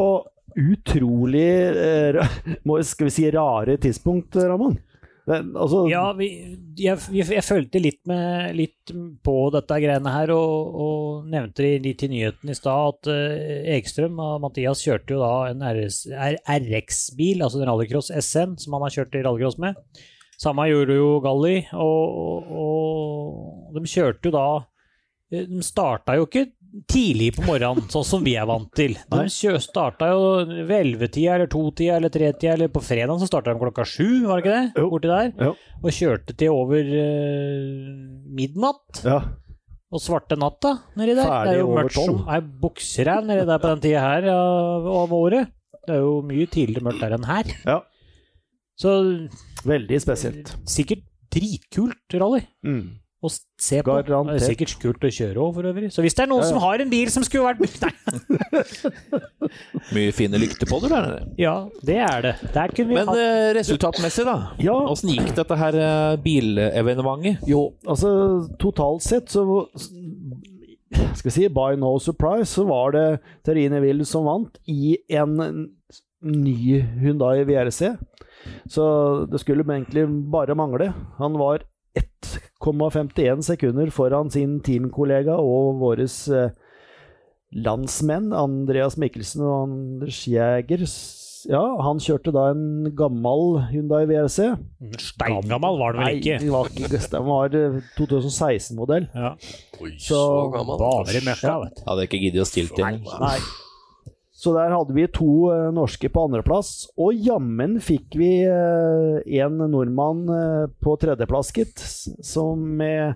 utrolig uh, må, Skal vi si rare tidspunkt, Ramon? Det, altså, Ja, vi, jeg, jeg, følte litt, litt på dette greiene her, og, og nevnte litt i nyheten i stad, at uh, Ekstrøm og Mathias kjørte jo da en RX-bil, altså en rallycross SN, som han har kjørt i rallycross med. Samme gjorde jo Galli, og, og, og de kjørte jo da eh, De starta jo ikke tidlig på morgenen, sånn som vi er vant til. De starta jo ved 11-tida eller 2-tida eller 3-tida, eller på fredag så starta de klokka sju, var det ikke det? Jo. Borti der. Jo. Og kjørte til over uh, midnatt. ja. Og svarte natta nedi der. Ferdig det er jo mørkt som ei bukseræv nedi der på den tida her av, av året. Det er jo mye tidligere mørkt der enn her. ja. Så Veldig spesielt. sikkert dritkult rally Mm. Å se på. Garantert. Det er sikkert kult å kjøre òg, for øvrig. Så hvis det er noen Ja, ja. som har en bil som skulle vært Nei, Mye fine lykter på der nede. ja, det er det. Der kunne vi Men hatt eh, resultatmessig, da? Ja. Åssen gikk dette her eh, bilevenementet? Jo, altså totalt sett så Skal vi si by no surprise, så var det Terine Will som vant i en ny Hyundai VRC. Så det skulle egentlig bare mangle. Han var 1,51 sekunder foran sin teamkollega og våres eh, landsmenn, Andreas Mikkelsen og Anders Jæger. Ja, han kjørte da en gammel Hyundai WRC. Steingammal var den vel ikke? Nei, det var ikke den var eh, 2016-modell. Ja. Oi, Så- så gammel. Bare møkka, vet du. Hadde ikke giddet å stille til. Nei. Så der hadde vi to eh, norske på andreplass, og jammen fikk vi eh, en nordmann eh, på tredjeplass, gitt. Som med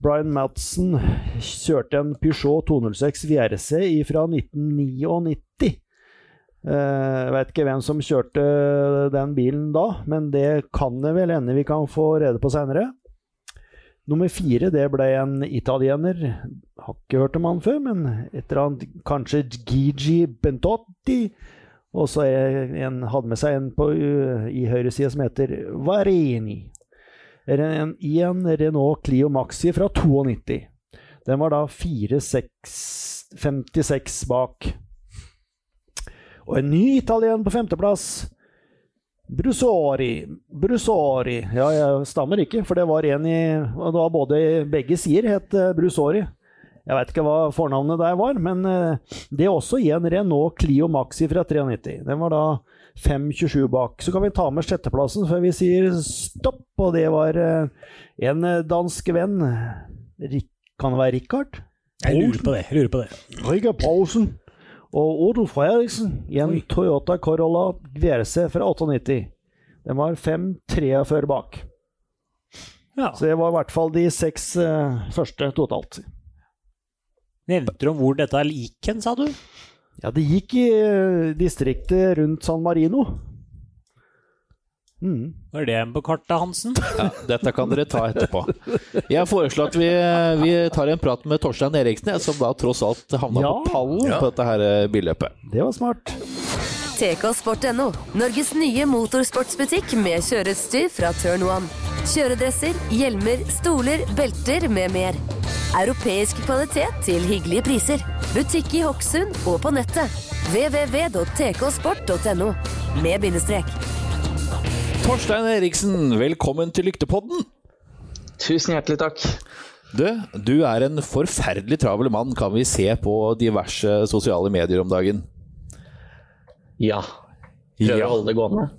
Brian Madsen kjørte en Peugeot 206 VRC fra 1999. Uh, vet ikke hvem som kjørte den bilen da, men det kan det vel hende vi kan få rede på seinere. Nummer fire det ble en italiener. Har ikke hørt om han før, men et eller annet Kanskje Gigi Bentotti. Og så en, hadde med seg en på, uh, i høyresida som heter Varini. En, I en Renault Clio Maxi fra 92. Den var da 4,56 bak. Og en ny italien på femteplass. Brusori. Brusori. Ja, jeg stammer ikke, for det var en i og Det var både begge sider het eh, Brusori. Jeg veit ikke hva fornavnet der var, men eh, det er også i en Renault Clio Maxi fra 93. Den var da 5.27 bak. Så kan vi ta med sjetteplassen før vi sier stopp, og det var eh, en dansk venn. Rik kan det være Richard? Jeg lurer på det. Jeg lurer på det. Rikard Paulsen og Odel Fredriksen i en Toyota Corolla VRC fra 98. Den var 5,43 bak. Ja. Så det var i hvert fall de seks uh, første totalt. Nevnte du om hvor dette gikk hen, sa du? Ja, det gikk i uh, distriktet rundt San Marino. Mm. Var det en på kartet, Hansen? Ja, dette kan dere ta etterpå. Jeg foreslår at vi, vi tar en prat med Torstein Eriksen, som da tross alt havna Ja. på pallen Ja. på dette her eh, billøpet. Det var smart. tksport.no, Norges nye motorsportsbutikk med kjøreutstyr fra Turn One. Kjøredresser, hjelmer, stoler, belter med mer. Europeisk kvalitet til hyggelige priser. Butikk i Hokksund og på nettet. www.tksport.no med bindestrek. Torstein Eriksen, velkommen til Lyktepodden. Tusen hjertelig takk. Du, du er en forferdelig travel mann, kan vi se på diverse sosiale medier om dagen. Ja. Prøver Ja. å holde det gående.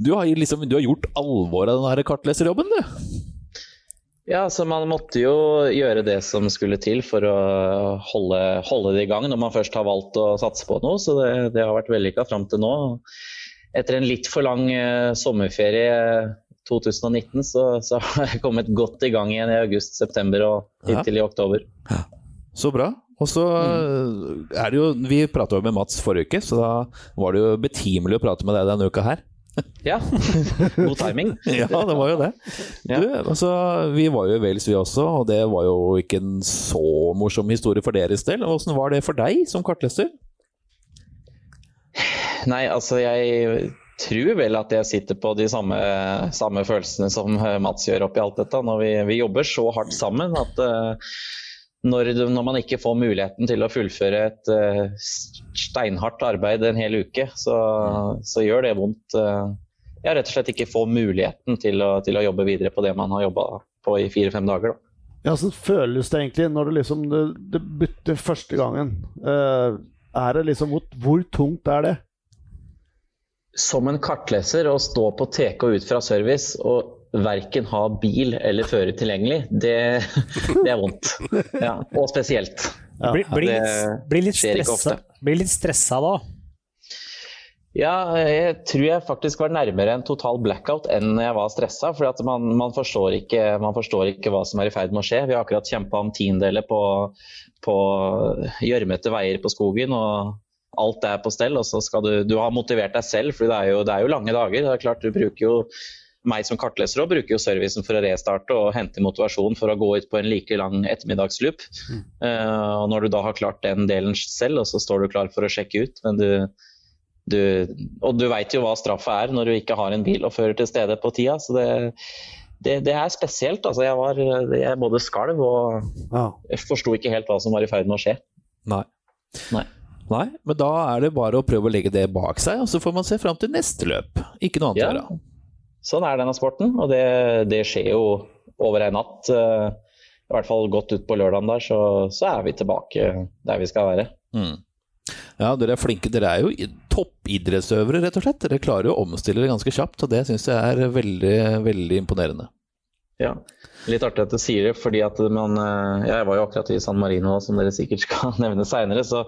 Du har, liksom, du har gjort alvor av denne kartleserjobben, du. Ja, så man måtte jo gjøre det som skulle til for å holde, holde det i gang når man først har valgt å satse på noe. Så det, det har vært vellykka fram til nå. Etter en litt for lang eh, sommerferie 2019, så, så har jeg kommet godt i gang igjen i august-september og Ja. hittil i oktober. Så bra. Og så er det jo Vi prata jo med Mats forrige uke, så da var det jo betimelig å prate med deg denne uka her. Ja, god timing. Ja, det var jo det. Du, altså, vi var jo i Wales vi også, og det var jo ikke en så morsom historie for deres del. Åssen var det for deg som kartleser? Nei, altså jeg tror vel at jeg sitter på de samme, samme følelsene som eh, Mats gjør oppi alt dette. Når vi, vi jobber så hardt sammen at uh, når, når man ikke får muligheten til å fullføre et uh, steinhardt arbeid en hel uke, så, så gjør det vondt. Uh, ja, rett og slett ikke får muligheten til å, til å jobbe videre på det man har jobba på i fire-fem dager. Da. Ja, så føles det egentlig når det liksom det, det butter første gangen? Uh, er det liksom hvor, hvor tungt er det? Som en kartleser å stå på TK ut fra service og verken ha bil eller fører tilgjengelig, det, det er vondt. Ja, og spesielt. Ja, bli det litt, bli litt stressa, ofte. bli litt stressa da. Ja, jeg tror jeg faktisk var nærmere en total blackout enn jeg var stressa. For man, man, forstår ikke, man forstår ikke hva som er i ferd med å skje. Vi har akkurat kjempa om tiendeler på, på gjørmete veier på skogen. og Alt er på stell, og så skal du, du har motivert deg selv, for det er, jo, det er jo lange dager. Det er klart Du bruker jo meg som kartleser også bruker jo servicen for å restarte og hente motivasjon for å gå ut på en like lang ettermiddagsloop. Eh, og når du da har klart den delen selv, og så står du klar for å sjekke ut, men du, du, og du veit jo hva straffa er når du ikke har en bil og fører til stede på tida. Så det, det, det er spesielt. Altså, jeg, var, jeg både skalv og Ja. forsto ikke helt hva som var i ferd med å skje. Nei. Nei. Nei, men da er det bare å prøve å legge det bak seg, og så får man se fram til neste løp. Ikke noe annet å Ja. gjøre. Sånn er denne sporten, og det, det skjer jo over en natt. eh, I hvert fall godt ut på lørdagen der, så, så er vi tilbake der vi skal være. Mm. Ja, dere er flinke. Dere er jo toppidrettsøvere, rett og slett. Dere klarer jo å omstille det ganske kjapt, og det syns jeg er veldig, veldig imponerende. Ja. Litt artig at du sier det, fordi at man eh, Jeg var jo akkurat i San Marino, som dere sikkert skal nevne seinere, så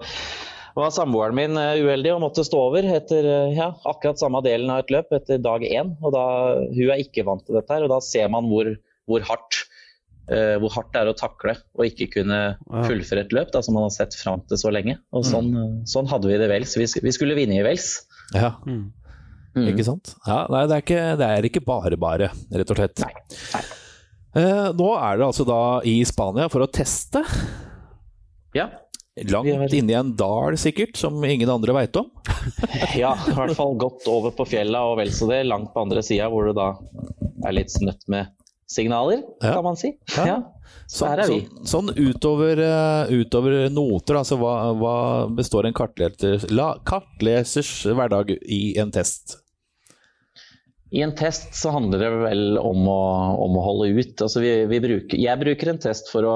var samboeren min eh, uheldig og måtte stå over etter eh, ja, akkurat samme delen av et løp etter dag én. Og da, hun er ikke vant til dette, her, og da ser man hvor, hvor, hardt, uh, hvor hardt det er å takle å ikke kunne fullføre et løp da, som man har sett fram til så lenge. Og sånn, mm. sånn hadde vi det i Wales. Vi, vi skulle vinne i Wales. Ja, Mm. ikke sant? Ja, nei, det er ikke, det er ikke bare bare, rett og slett. Nei, nei. Eh, nå er det altså da i Spania for å teste. Ja. Langt inni en dal sikkert, som ingen andre veit om. Ja, i hvert fall godt over på fjella og vel så det. Langt på andre sida hvor det da er litt snøtt med signaler, Ja. kan man si. Ja. Ja. Så her er vi. Sånn, sånn utover, eh, utover noter, altså hva, hva består en kartleser, la, kartlesers hverdag i en test? I en test så handler det vel om å, om å holde ut. Altså vi, vi bruker, jeg bruker en test for å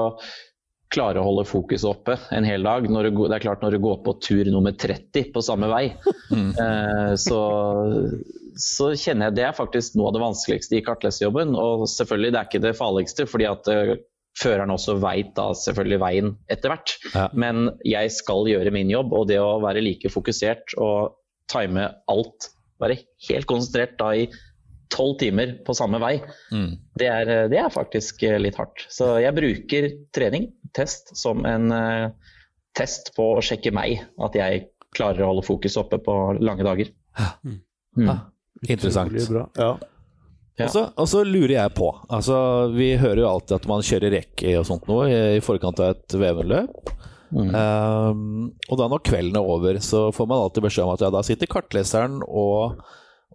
klare å holde fokuset oppe en hel dag. Når du, det er klart når du går på tur nummer 30 på samme vei, eh, så, så kjenner jeg det er faktisk noe av det vanskeligste i kartleserjobben. Og selvfølgelig det er ikke det farligste, fordi at eh, føreren også veit da selvfølgelig veien etter hvert. Ja. Men jeg skal gjøre min jobb, og det å være like fokusert og time alt, være helt konsentrert da i tolv timer på samme vei, Mm. det er, det er faktisk eh, litt hardt. Så jeg bruker trening, test, som en, uh, test på å sjekke meg, at jeg klarer å holde fokus oppe på lange dager. Mm. Ja, interessant. Ja. Og, så, og så lurer jeg på altså Vi hører jo alltid at man kjører rekke og sånt noe i, i forkant av et VM-løp. Mm. Um, og da når kvelden er over, så får man alltid beskjed om at ja, da sitter kartleseren og,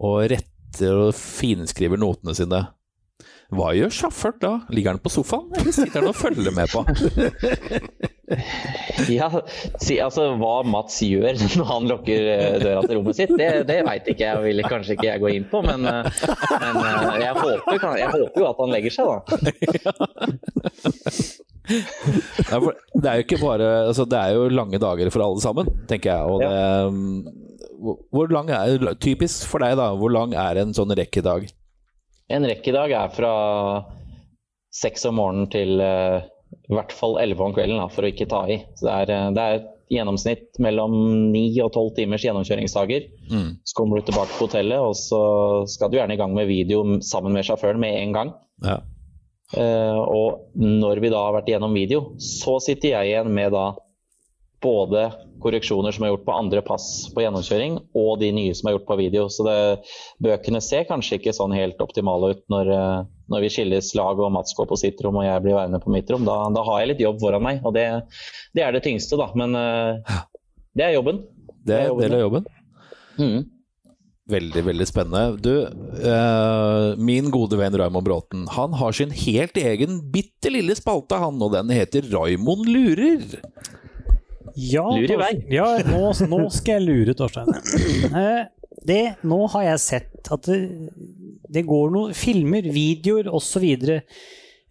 og retter og finskriver notene sine. Hva gjør sjåføren da? Ligger han på sofaen, eller sitter han og følger med på? Ja, si, altså Hva Mats gjør når han lukker eh, døra til rommet sitt, det, det veit ikke jeg. vil kanskje ikke jeg gå inn på, men, eh, men eh, jeg, håper, kan- jeg håper jo at han legger seg, da. Det er jo ikke bare altså, Det er jo lange dager for alle sammen, tenker jeg. Og det, hvor- hvor lang er Typisk for deg, da. Hvor lang er en sånn rekkedag? En rekkedag er fra seks om morgenen til uh, i hvert fall elleve om kvelden, da, for å ikke ta i. Så det er, eh, det er et gjennomsnitt mellom ni og tolv timers gjennomkjøringsdager. Mm. Så kommer du tilbake på hotellet, og så skal du gjerne i gang med video sammen med sjåføren med en gang. Ja. Uh, og når vi da har vært gjennom video, så sitter jeg igjen med da både korreksjoner som er gjort på andre pass på gjennomkjøring, og de nye som er gjort på video. Så det, bøkene ser kanskje ikke sånn helt optimale ut når, eh, når vi skilles lag og Mats går på sitt rom og jeg blir værende på mitt rom. Da, da har jeg litt jobb foran meg, og det, det er det tyngste, da. Men eh, det er jobben. Det er en del av jobben. Mm. Veldig, veldig spennende. Du, eh, min gode venn Raymond Bråten, han har sin helt egen bitte lille spalte, han, og den heter Raymond lurer. Ja, Lur i vei. Ja, nå, nå skal jeg lure, Torstein. Eh, Det, nå har jeg sett at det, det går noen filmer, videoer osv.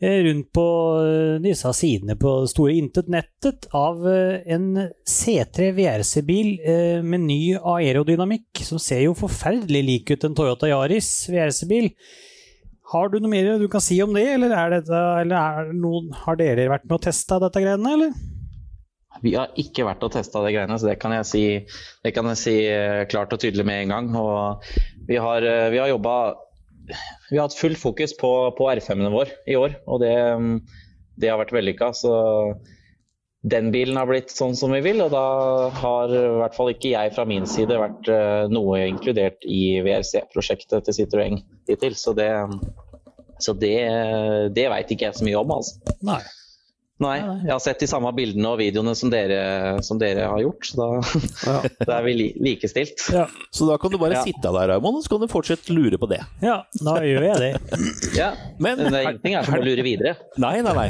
rundt på eh, disse sidene på det store internettet av eh, en C3 VRC-bil eh, med ny aerodynamikk, som ser jo forferdelig lik ut en Toyota Yaris VRC-bil. Har du noe mer du kan si om det, eller, er dette, eller er har dere vært med og testa dette greiene, eller? Vi har ikke vært og testa de greiene, så det kan jeg si, kan jeg si eh, klart og tydelig med en gang. Og vi har, eh, vi har jobba Vi har hatt fullt fokus på, på R5-ene våre i år, og det, det har vært vellykka. Så den bilen har blitt sånn som vi vil, og da har i hvert fall ikke jeg fra min side vært eh, noe inkludert i VRC-prosjektet til Citroën hittil. Så det, så det, det veit ikke jeg så mye om, altså. Nei. Nei, jeg har sett de samme bildene og videoene som dere, som dere har gjort, så da, da er vi li likestilt. Ja. Så da kan du bare Ja. sitte der, Raymond, og så kan du fortsette lure på det. ja, da gjør jeg det. Ja, Men- men det er ingenting her som å lure videre. Nei, nei, nei.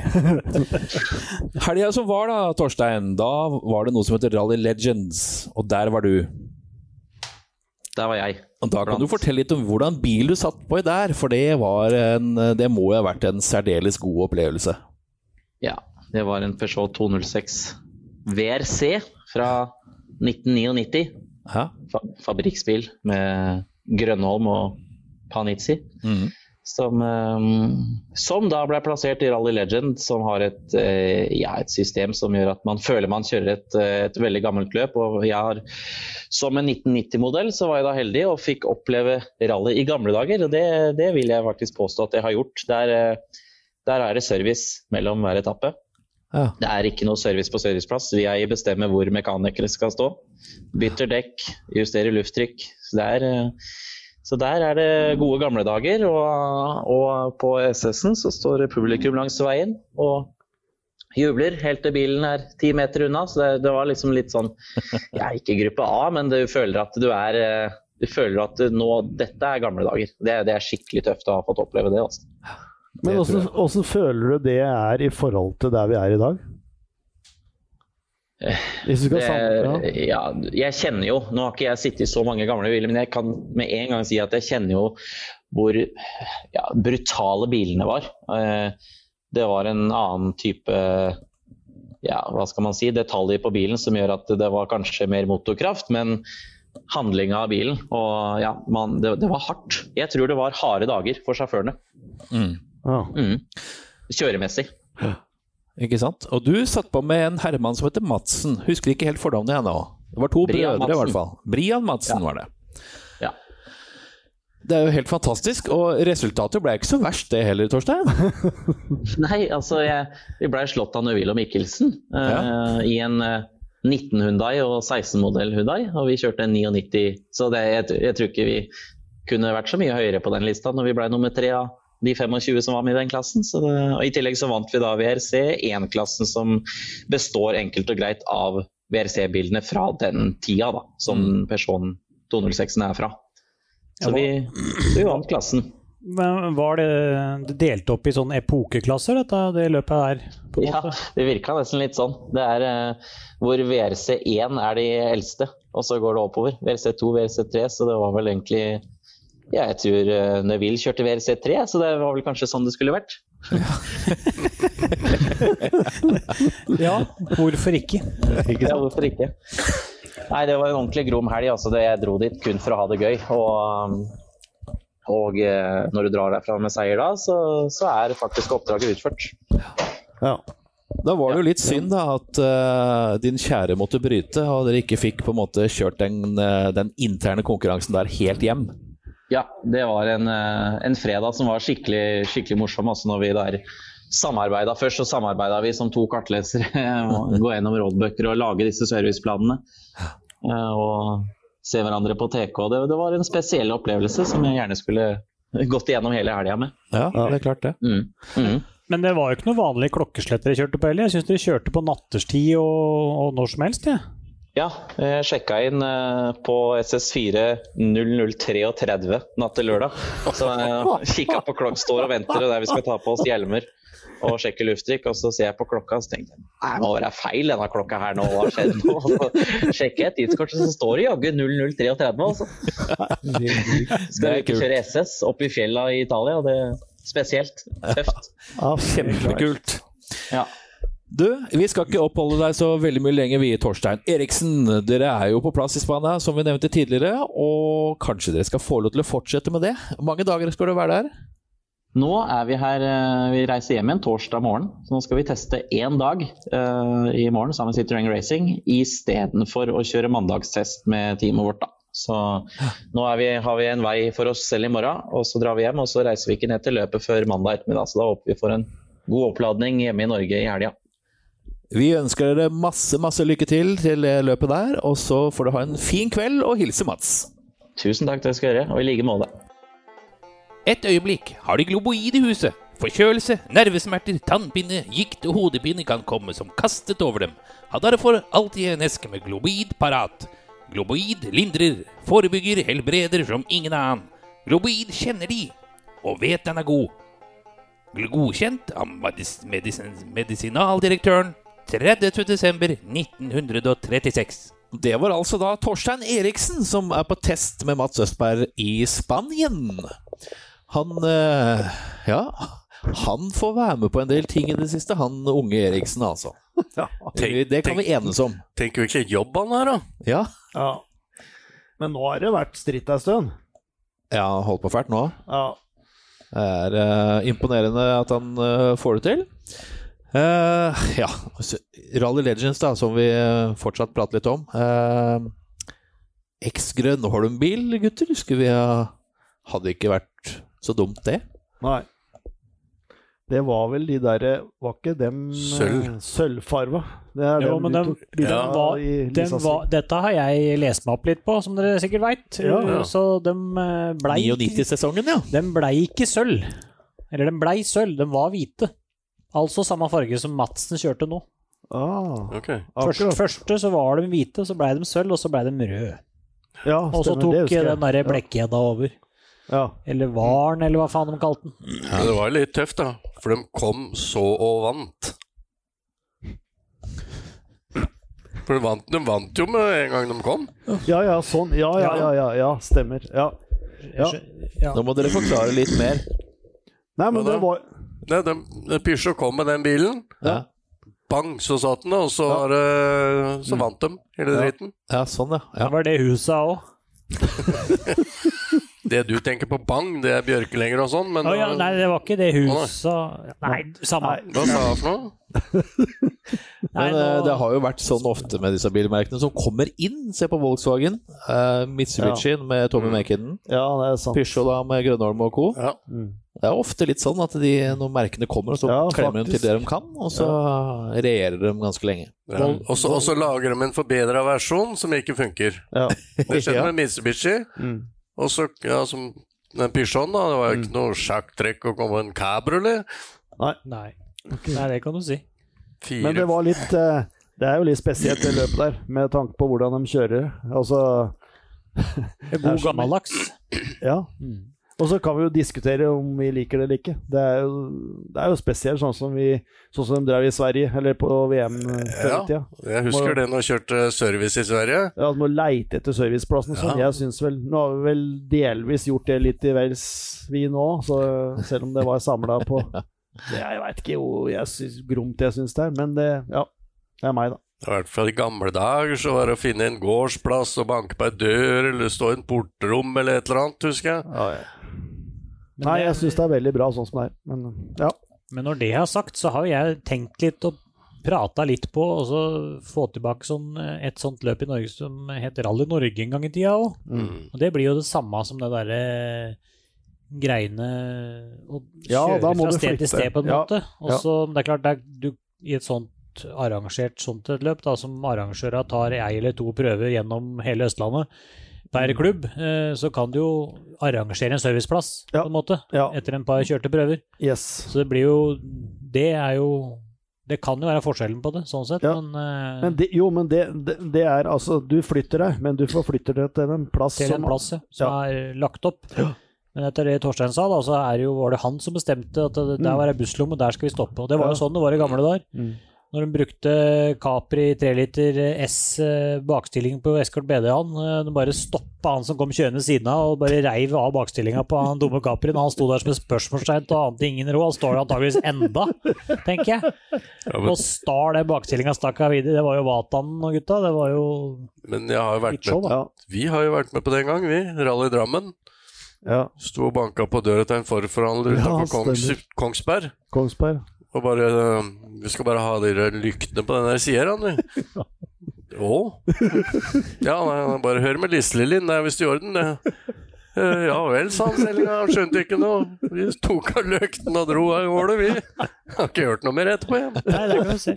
Helga som var da, Torstein, da var det noe som heter Rally Legends, og der var du. Der var jeg. Og da kan du fortelle litt om hvordan bil du satt på i der, for det, var en, det må jo ha vært en særdeles god opplevelse. Ja, det var en Peugeot 206 VRC fra 1999. Ja. Fa fabrikksbil med Grønholm og Panizzi. Mm. Som, eh, som da ble plassert i Rally Legend, som har et, eh, ja, et system som gjør at man føler man kjører et, eh, et veldig gammelt løp. Og jeg har, som en 1990-modell så var jeg da heldig og fikk oppleve rally i gamle dager. Og det, det vil jeg faktisk påstå at jeg har gjort. Der, eh, der er det service mellom hver etappe. Ja. Det er ikke noe service på serviceplass. Vi er i bestemmer hvor mekanikere skal stå. Bytter dekk, justerer lufttrykk. Så, det er, eh, så der er det gode gamle dager. Og, og på SS-en så står publikum langs veien og jubler helt til bilen er ti meter unna. Så det, det var liksom litt sånn Jeg er ikke gruppe A, men du føler at du er eh, du føler at nå, dette er gamle dager. Det, det er skikkelig tøft å ha fått oppleve det. Altså. Men hvordan, føler du det er i forhold til der vi er i dag? Hvis du skal Det, samle, ja. ja, jeg kjenner jo Nå har ikke jeg sittet i så mange gamle biler, men jeg kan med en gang si at jeg kjenner jo hvor ja, brutale bilene var. Eh, Det var en annen type ja, hva skal man si, detaljer på bilen som gjør at det var kanskje mer motorkraft, men handlinga av bilen og ja, man, det, det var hardt. Jeg tror det var harde dager for sjåførene. Mm. Ja. Mm. Kjøremessig. Ikke sant? Og du satt på med en herremann som heter Madsen. Husker ikke helt fornavnet ennå. Det var to Brian brødre, i hvert fall. Brian Madsen Ja. var det. Ja. Det er jo helt fantastisk, og resultatet ble ikke så verst det heller, Torstein. Nei, altså jeg, vi ble slått av Nøvil og Mikkelsen eh, i en uh, 19 Hundai og 16-modell Hundai, og vi kjørte en 99. Så det, jeg, jeg tror ikke vi kunne vært så mye høyere på den lista når vi ble nummer tre av de 25 som var med i den klassen. Så det, og I tillegg så vant vi da VRC 1-klassen, som består enkelt og greit av VRC-bildene fra den tida da, som personen 206-en er fra. Så vi, vi, vi vant klassen. Men var det delt opp i sånne epokeklasser, dette det løpet her? på Ja, det virka nesten litt sånn. Det er eh, hvor VRC1 er de eldste, og så går det oppover. VRC2, VRC3, så det var vel egentlig Ja, jeg tror uh, Neville kjørte VRC3, så det var vel kanskje sånn det skulle vært. Ja, hvorfor ikke? Ja, hvorfor ikke? Nei, det var en ordentlig grom helg. Altså. Jeg dro dit kun for å ha det gøy. Og, um, og eh, når du drar derfra med seier da, så, så er faktisk oppdraget utført. Ja. Da var det jo litt synd da at uh, din kjære måtte bryte, og dere ikke fikk på en måte kjørt den, eh, den interne konkurransen der helt hjem. Ja, det var en, eh, en fredag som var skikkelig, skikkelig morsom. Altså når vi der samarbeida først, så samarbeida vi som to kartlesere. Gå gjennom rådbøker og lage disse serviceplanene. Eh, Og se hverandre på TK. Det, det var en spesiell opplevelse som jeg gjerne skulle gått igjennom hele helga med. Ja, det er klart det. Mm. Mm. Men det var jo ikke noe vanlig klokkeslett dere kjørte på heller. Jeg syns dere kjørte på natterstid og, og når som helst, jeg. Ja, jeg sjekka inn eh, på SS4 0033 natt til lørdag. Så jeg kikka på klokka, står og venter der vi skal ta på oss hjelmer og sjekke lufttrykk. Og så ser jeg på klokka og så tenker jeg nei, det må være feil denne klokka her nå. Hva har skjedd nå? Og så sjekker jeg tidskortet, så står det jaggu 0033. Altså. Skal vi ikke kjøre SS opp i fjella i Italia? Det er spesielt tøft. Ja, Kjempekult. Ja. Du, vi skal ikke oppholde deg så veldig mye lenger, vi, Torstein Eriksen. Dere er jo på plass i Spania, som vi nevnte tidligere, og kanskje dere skal få lov til å fortsette med det? Hvor mange dager skal du være der? Nå er vi her, eh, vi reiser hjem igjen torsdag morgen, så nå skal vi teste én dag uh, i morgen sammen med Citroën Racing istedenfor å kjøre mandagstest med teamet vårt. da. Så nå vi, har vi en vei for oss selv i morgen, og så drar vi hjem. Og så reiser vi ikke ned til løpet før mandag ettermiddag, så da håper vi får en god oppladning hjemme i Norge i helga. Vi ønsker dere masse, masse lykke til til det løpet der, og så får du ha en fin kveld og hilse Mats. Tusen takk, det skal jeg gjøre, og i like måte. Et øyeblikk har de globoid i huset. Forkjølelse, nervesmerter, tannpine, gikt og hodepine kan komme som kastet over dem. Ha derfor alltid en eske med globoid parat. Globoid lindrer, forebygger, helbreder som ingen annen. Globoid kjenner de, og vet den er god. Godkjent av medis medis medisinaldirektøren 30.12.1936. Det var altså da Torstein Eriksen som er på test med Mats Østberg i Spanien. Han eh, Ja, han får være med på en del ting i det siste, han unge Eriksen, altså. Tenk- Det kan vi enes om. Tenk hvilken jobb han har, da. Ja, ja. Men nå har det vært stritt ei stund. ja holdt på fælt nå. Ja. Det er uh, imponerende at han uh, får det til. Eh, ja, Rally Legends, da, som vi eh, fortsatt prater litt om. Uh, X-Grønholm-bil, gutter. Skulle vi ha Hadde ikke vært så dumt, det. Nei. Det var vel de derre Var ikke dem Sølv. Sølvfarva? Det er Jo, men den- Ja. var- i Den var, dette har jeg lest meg opp litt på, som dere sikkert veit. Ja, ja. Så dem blei 99-sesongen, ja. den blei ikke sølv. Eller den blei sølv, den var hvite. Altså samme farge som Madsen kjørte nå. Ah, okay. Først, første så var de hvite, så blei de sølv, og så blei de røde. Ja, Og så tok den derre blekkgjedda over. Ja. Eller Varen, eller hva faen de kalte den. Ja, det var litt tøft, da. For de kom så og vant. For de vant, de vant jo med en gang de kom. ja, ja, sånn. Ja, ja, ja, ja, ja stemmer. Ja. Ja. Ja. Nå må dere forklare litt mer. Nei, men det var Nei, de, de Peugeot kom med den bilen. Ja, Bang, så satt den, og så, var så vant de hele Ja. dritten. ja sånn, ja. Det ja. var det huset òg. Det du tenker på bang, det er bjørkelenger og sånn, men oh, ja, nei, det var ikke det huset nei. samme. hva sa jeg for noe? Men nei, nå- det har jo vært sånn ofte med disse bilmerkene som kommer inn. Se på Volkswagen. Uh, Mitsubishi med Tommy Mm. Makinen. Ja, det er sant. Peugeot da med Grønholm og co. Ja. Det er ofte litt sånn at de, når merkene kommer, så Ja, klemmer de til det de kan, og så regjerer de ganske lenge. Ja. Og så og så lager de en forbedra versjon som ikke funker. Ja. Det skjedde Ja. med Mitsubishi. Mm. Og så, ja, som den Peugeoten, da. Det var jo ikke noe sjakktrekk å komme en cabriolet. Nei. Nei, det kan du si. Fire Men det var litt eh, Det er jo litt spesielt det løpet der, med tanke på hvordan de kjører. Altså God gammeldags. Ja. Og så kan vi jo diskutere om vi liker det eller ikke. Det er jo, det er jo spesielt sånn som, vi, sånn som de drev i Sverige, eller på VM før Ja. i tida. Jeg husker det når jeg kjørte service i Sverige. Ja, Du må leite etter serviceplassen sånn. Ja. Jeg synes vel Nå har vi vel delvis gjort det litt i Wales, vi nå, så selv om det var samla på Jeg veit ikke hvor jeg synes, gromt jeg syns det er, men det Ja, det er meg, da. I hvert fall i gamle dager så var det å finne en gårdsplass og banke på ei dør eller stå i en portrom eller et eller annet, husker jeg. Men Nei, jeg syns det er veldig bra sånn som det er, men ja. Men når det er sagt, så har jo jeg tenkt litt og prata litt på og så få tilbake sånn, eh, et sånt løp i Norge som heter Rally Norge en gang i tida òg. Mm. Og det blir jo det samme som det derre greiene å Ja, kjøre da fra du sted til sted, på en Ja, måte. Og ja. så, det er klart, det er, du, i et sånt arrangert sånt et løp, da, som arrangøra tar ei eller to prøver gjennom hele Østlandet per Mm. klubb, eh, så kan du jo arrangere en serviceplass, Ja. på en måte, Ja. etter en par kjørte prøver. Yes. Så det blir jo Det er jo Det kan jo være forskjellen på det, sånn sett, Ja. men, uh, Men det, jo, men det, det, det er altså Du flytter deg, men du forflytter deg til en plass til som en plass ja, som Ja. er lagt opp. Men etter det Torstein sa, da, så er det jo, var det han som bestemte at der var ei busslomme, der skal vi stoppe. Og det var jo Mm. Sånn det var i gamle dager. Mm. Når de brukte Capri 3 liter S eh, bakstilling på Escort BD-han, eh, de bare stoppa han som kom kjørende siden av, og bare reiv av bakstillinga på han dumme Caprien. Han sto der som et spørsmålstegn og ante ingen råd. Han står der antakeligvis enda, tenker jeg. Og star den bakstillinga stakk av videre. Det var jo Vatan og gutta. Det var jo men jeg har jo vært show, med da. Ja. Vi har jo vært med på det en gang, vi. Rally Drammen. ja. Sto og banka på døra til en forforhandler Ja, utenfor Kongs. Kongsberg. Kongsberg. Og bare øh, Vi skal bare ha de lyktene på den der sida, han. Å? Ja, nei, bare hør med Liselelin, det er visst i orden, det. «Eh, Ja vel, sa han selv. Han skjønte ikke noe. Vi tok av løkten og dro av gårde, vi. Har ikke hørt noe mer etterpå. igjen. Nei, det kan du se.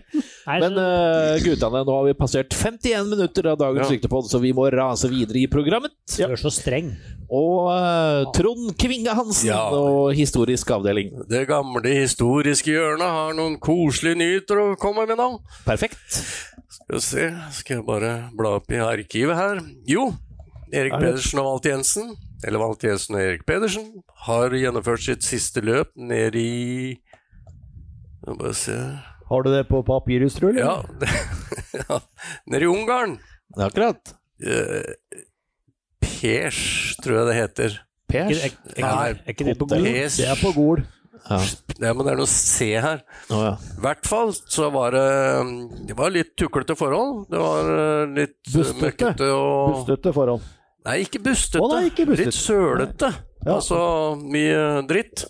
Nei, Men eh, guttene, nå har vi passert 51 minutter av dagens Ja. så vi må rase videre i programmet. du er så streng. Og uh, Trond Kvinge Hansen Ja. og historisk avdeling. Det gamle historiske hjørnet har noen koselige nyheter å komme med nå. Perfekt. Skal vi se, skal jeg bare bla opp i arkivet her. Jo, Erik Er Pedersen og Walt Jensen, eller og Erik Pedersen, har gjennomført sitt siste løp nede i Har du det på papirhus, tror du? Ja, ja nede i Ungarn. Akkurat. Uh, Pers, tror jeg det heter. Er, Pers. er, er, er, er ikke det på. Det er på Gol. Ja. Ja, men det er noe C her. Oh, ja. I hvert fall så var det Det var litt tuklete forhold. Det var eh, litt Bustete. møkkete og Bustete forhold. Nei, ikke bustete. Å, nei, ikke bustete. Litt sølete. Ja. Altså mye dritt.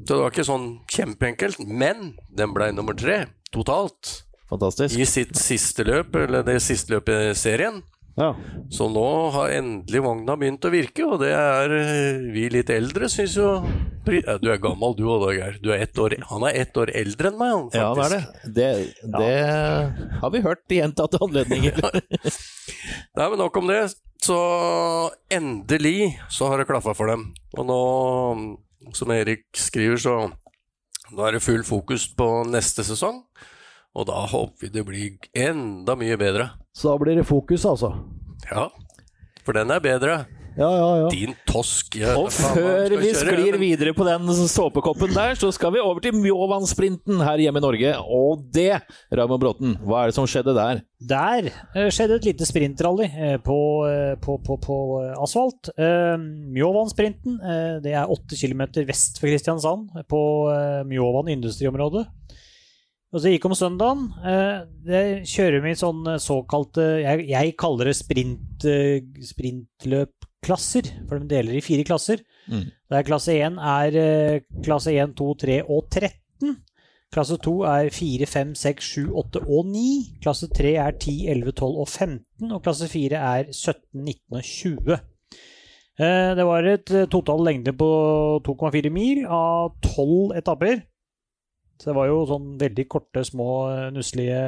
Så det var ikke sånn kjempeenkelt. Men den ble nummer tre totalt Fantastisk. i sitt siste løp, eller det siste løpet i serien. Ja. Så nå har endelig vogna begynt å virke, og det er eh, vi litt eldre syns jo ja, Du er gammel du òg, Geir. Du ett år, han er ett år eldre enn meg, han, Ja, det er faktisk. det. Det, det har vi hørt i gjentatte anledninger. Nei, men nok om det. Så endelig så har det klaffa for dem. Og nå, som Erik skriver, så nå er det full fokus på neste sesong. Og da håper vi det blir enda mye bedre. Så da blir det fokus, altså. Ja, for den er bedre. Ja, ja, ja. Din tosk. Og før vi sklir videre på den såpekoppen der, så skal vi over til Mjåvannssprinten her hjemme i Norge. Og det, Raymond Bråten, hva er det som skjedde der? Der eh, skjedde et lite sprintrally eh, på, eh, på, på, på eh, asfalt. Mjåvannsprinten det er åtte kilometer vest for Kristiansand, på Mjåvann industriområde. Og så gikk om søndagen. Det kjører vi sånn såkalte jeg, jeg kaller det sprint, sprintløp klasser, for de deler i fire klasser. Mm. Der klasse 1 er klasse 1, 2, 3 og 13. Klasse 2 er 4, 5, 6, 7, 8 og 9. Klasse 3 er 10, 11, 12 og 15. Og klasse 4 er 17, 19 og 20. Eh, Det var et eh, total lengde på 2,4 mil av 12 etapper. Så det var jo sånn veldig korte, små, eh, nusselige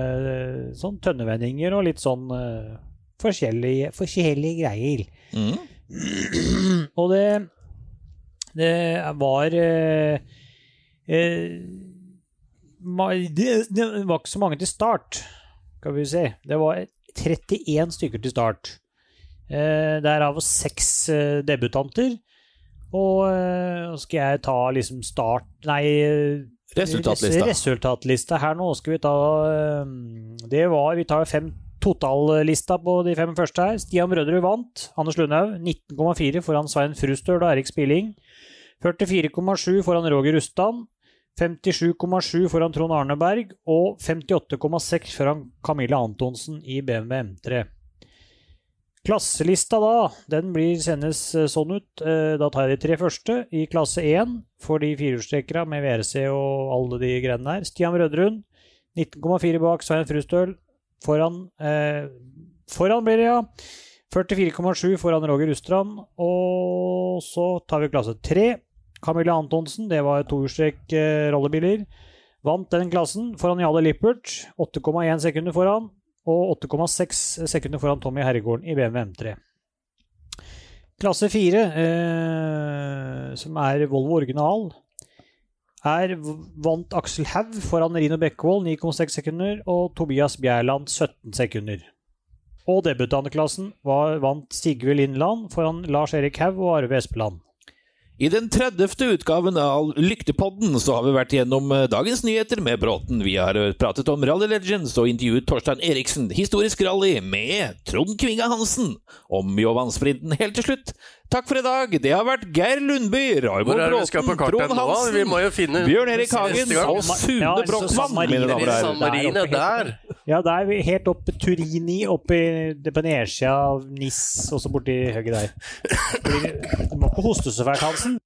sånn tønnevendinger og litt sånn forskjellige, forskjellige greier. Mm. Og det, det var eh, eh, det, det var ikke så mange til start, skal vi se. Det var 31 stykker til start. Eh, Derav seks eh, debutanter. Og eh, nå skal jeg ta liksom start Nei, eh, Resultatlista. Resultatlista her nå skal vi ta eh, Det var Vi tar fem totallista på de fem første her. Stian Brødrud vant. Anders Lundhaug 19,4 foran Svein Frustøl og Erik Spilling. 44,7 foran Roger Rustan. 57,7 foran Trond Arneberg Og 58,6 foran Camilla Antonsen i BMW M3. Klasselista da, den blir sendes eh, sånn ut. Eh, Da tar jeg de tre første. I klasse 1 for de firehjulstrekkere med VRC og alle de greiene der. Stian Rødrun 19,4 bak Svein Frustøl. Foran eh, Foran blir det, ja. 44,7 foran Roger Ustrand. Og så tar vi klasse 3. Camilla Antonsen, det var tohjulstrekk eh, rollebiler. Vant den klassen foran Jale Lippert. 8,1 sekunder foran. Og 8,6 sekunder foran Tommy Herregården i BMW M3. Klasse 4, eh, som er Volvo original, er vant Aksel Haug foran Rino Bekkevold 9,6 sekunder og Tobias Bjerland 17 sekunder. Og debutantklassen var, vant Sigve Lindland foran Lars Erik Haug og Arve Espeland. I den 30. utgaven av Lyktepodden så har vi vært gjennom eh, dagens nyheter med Bråten. Vi har eh, pratet om Rally Legends og intervjuet Torstein Eriksen, historisk rally, med Trond Kvinga Hansen om Jovansprinten helt til slutt. Takk for i dag. Det har vært Geir Lundby, Raymond er Bråten, Trond? Hansen, Vi må jo finne Bjørn Erik Hagen og Sune Ja, så Brochmann, mine damer og herrer. Der. Ja, det er helt oppe Turini, oppe i- på nedsida av Nis, også borti høyre der. Du må ikke hoste så fælt, Hansen.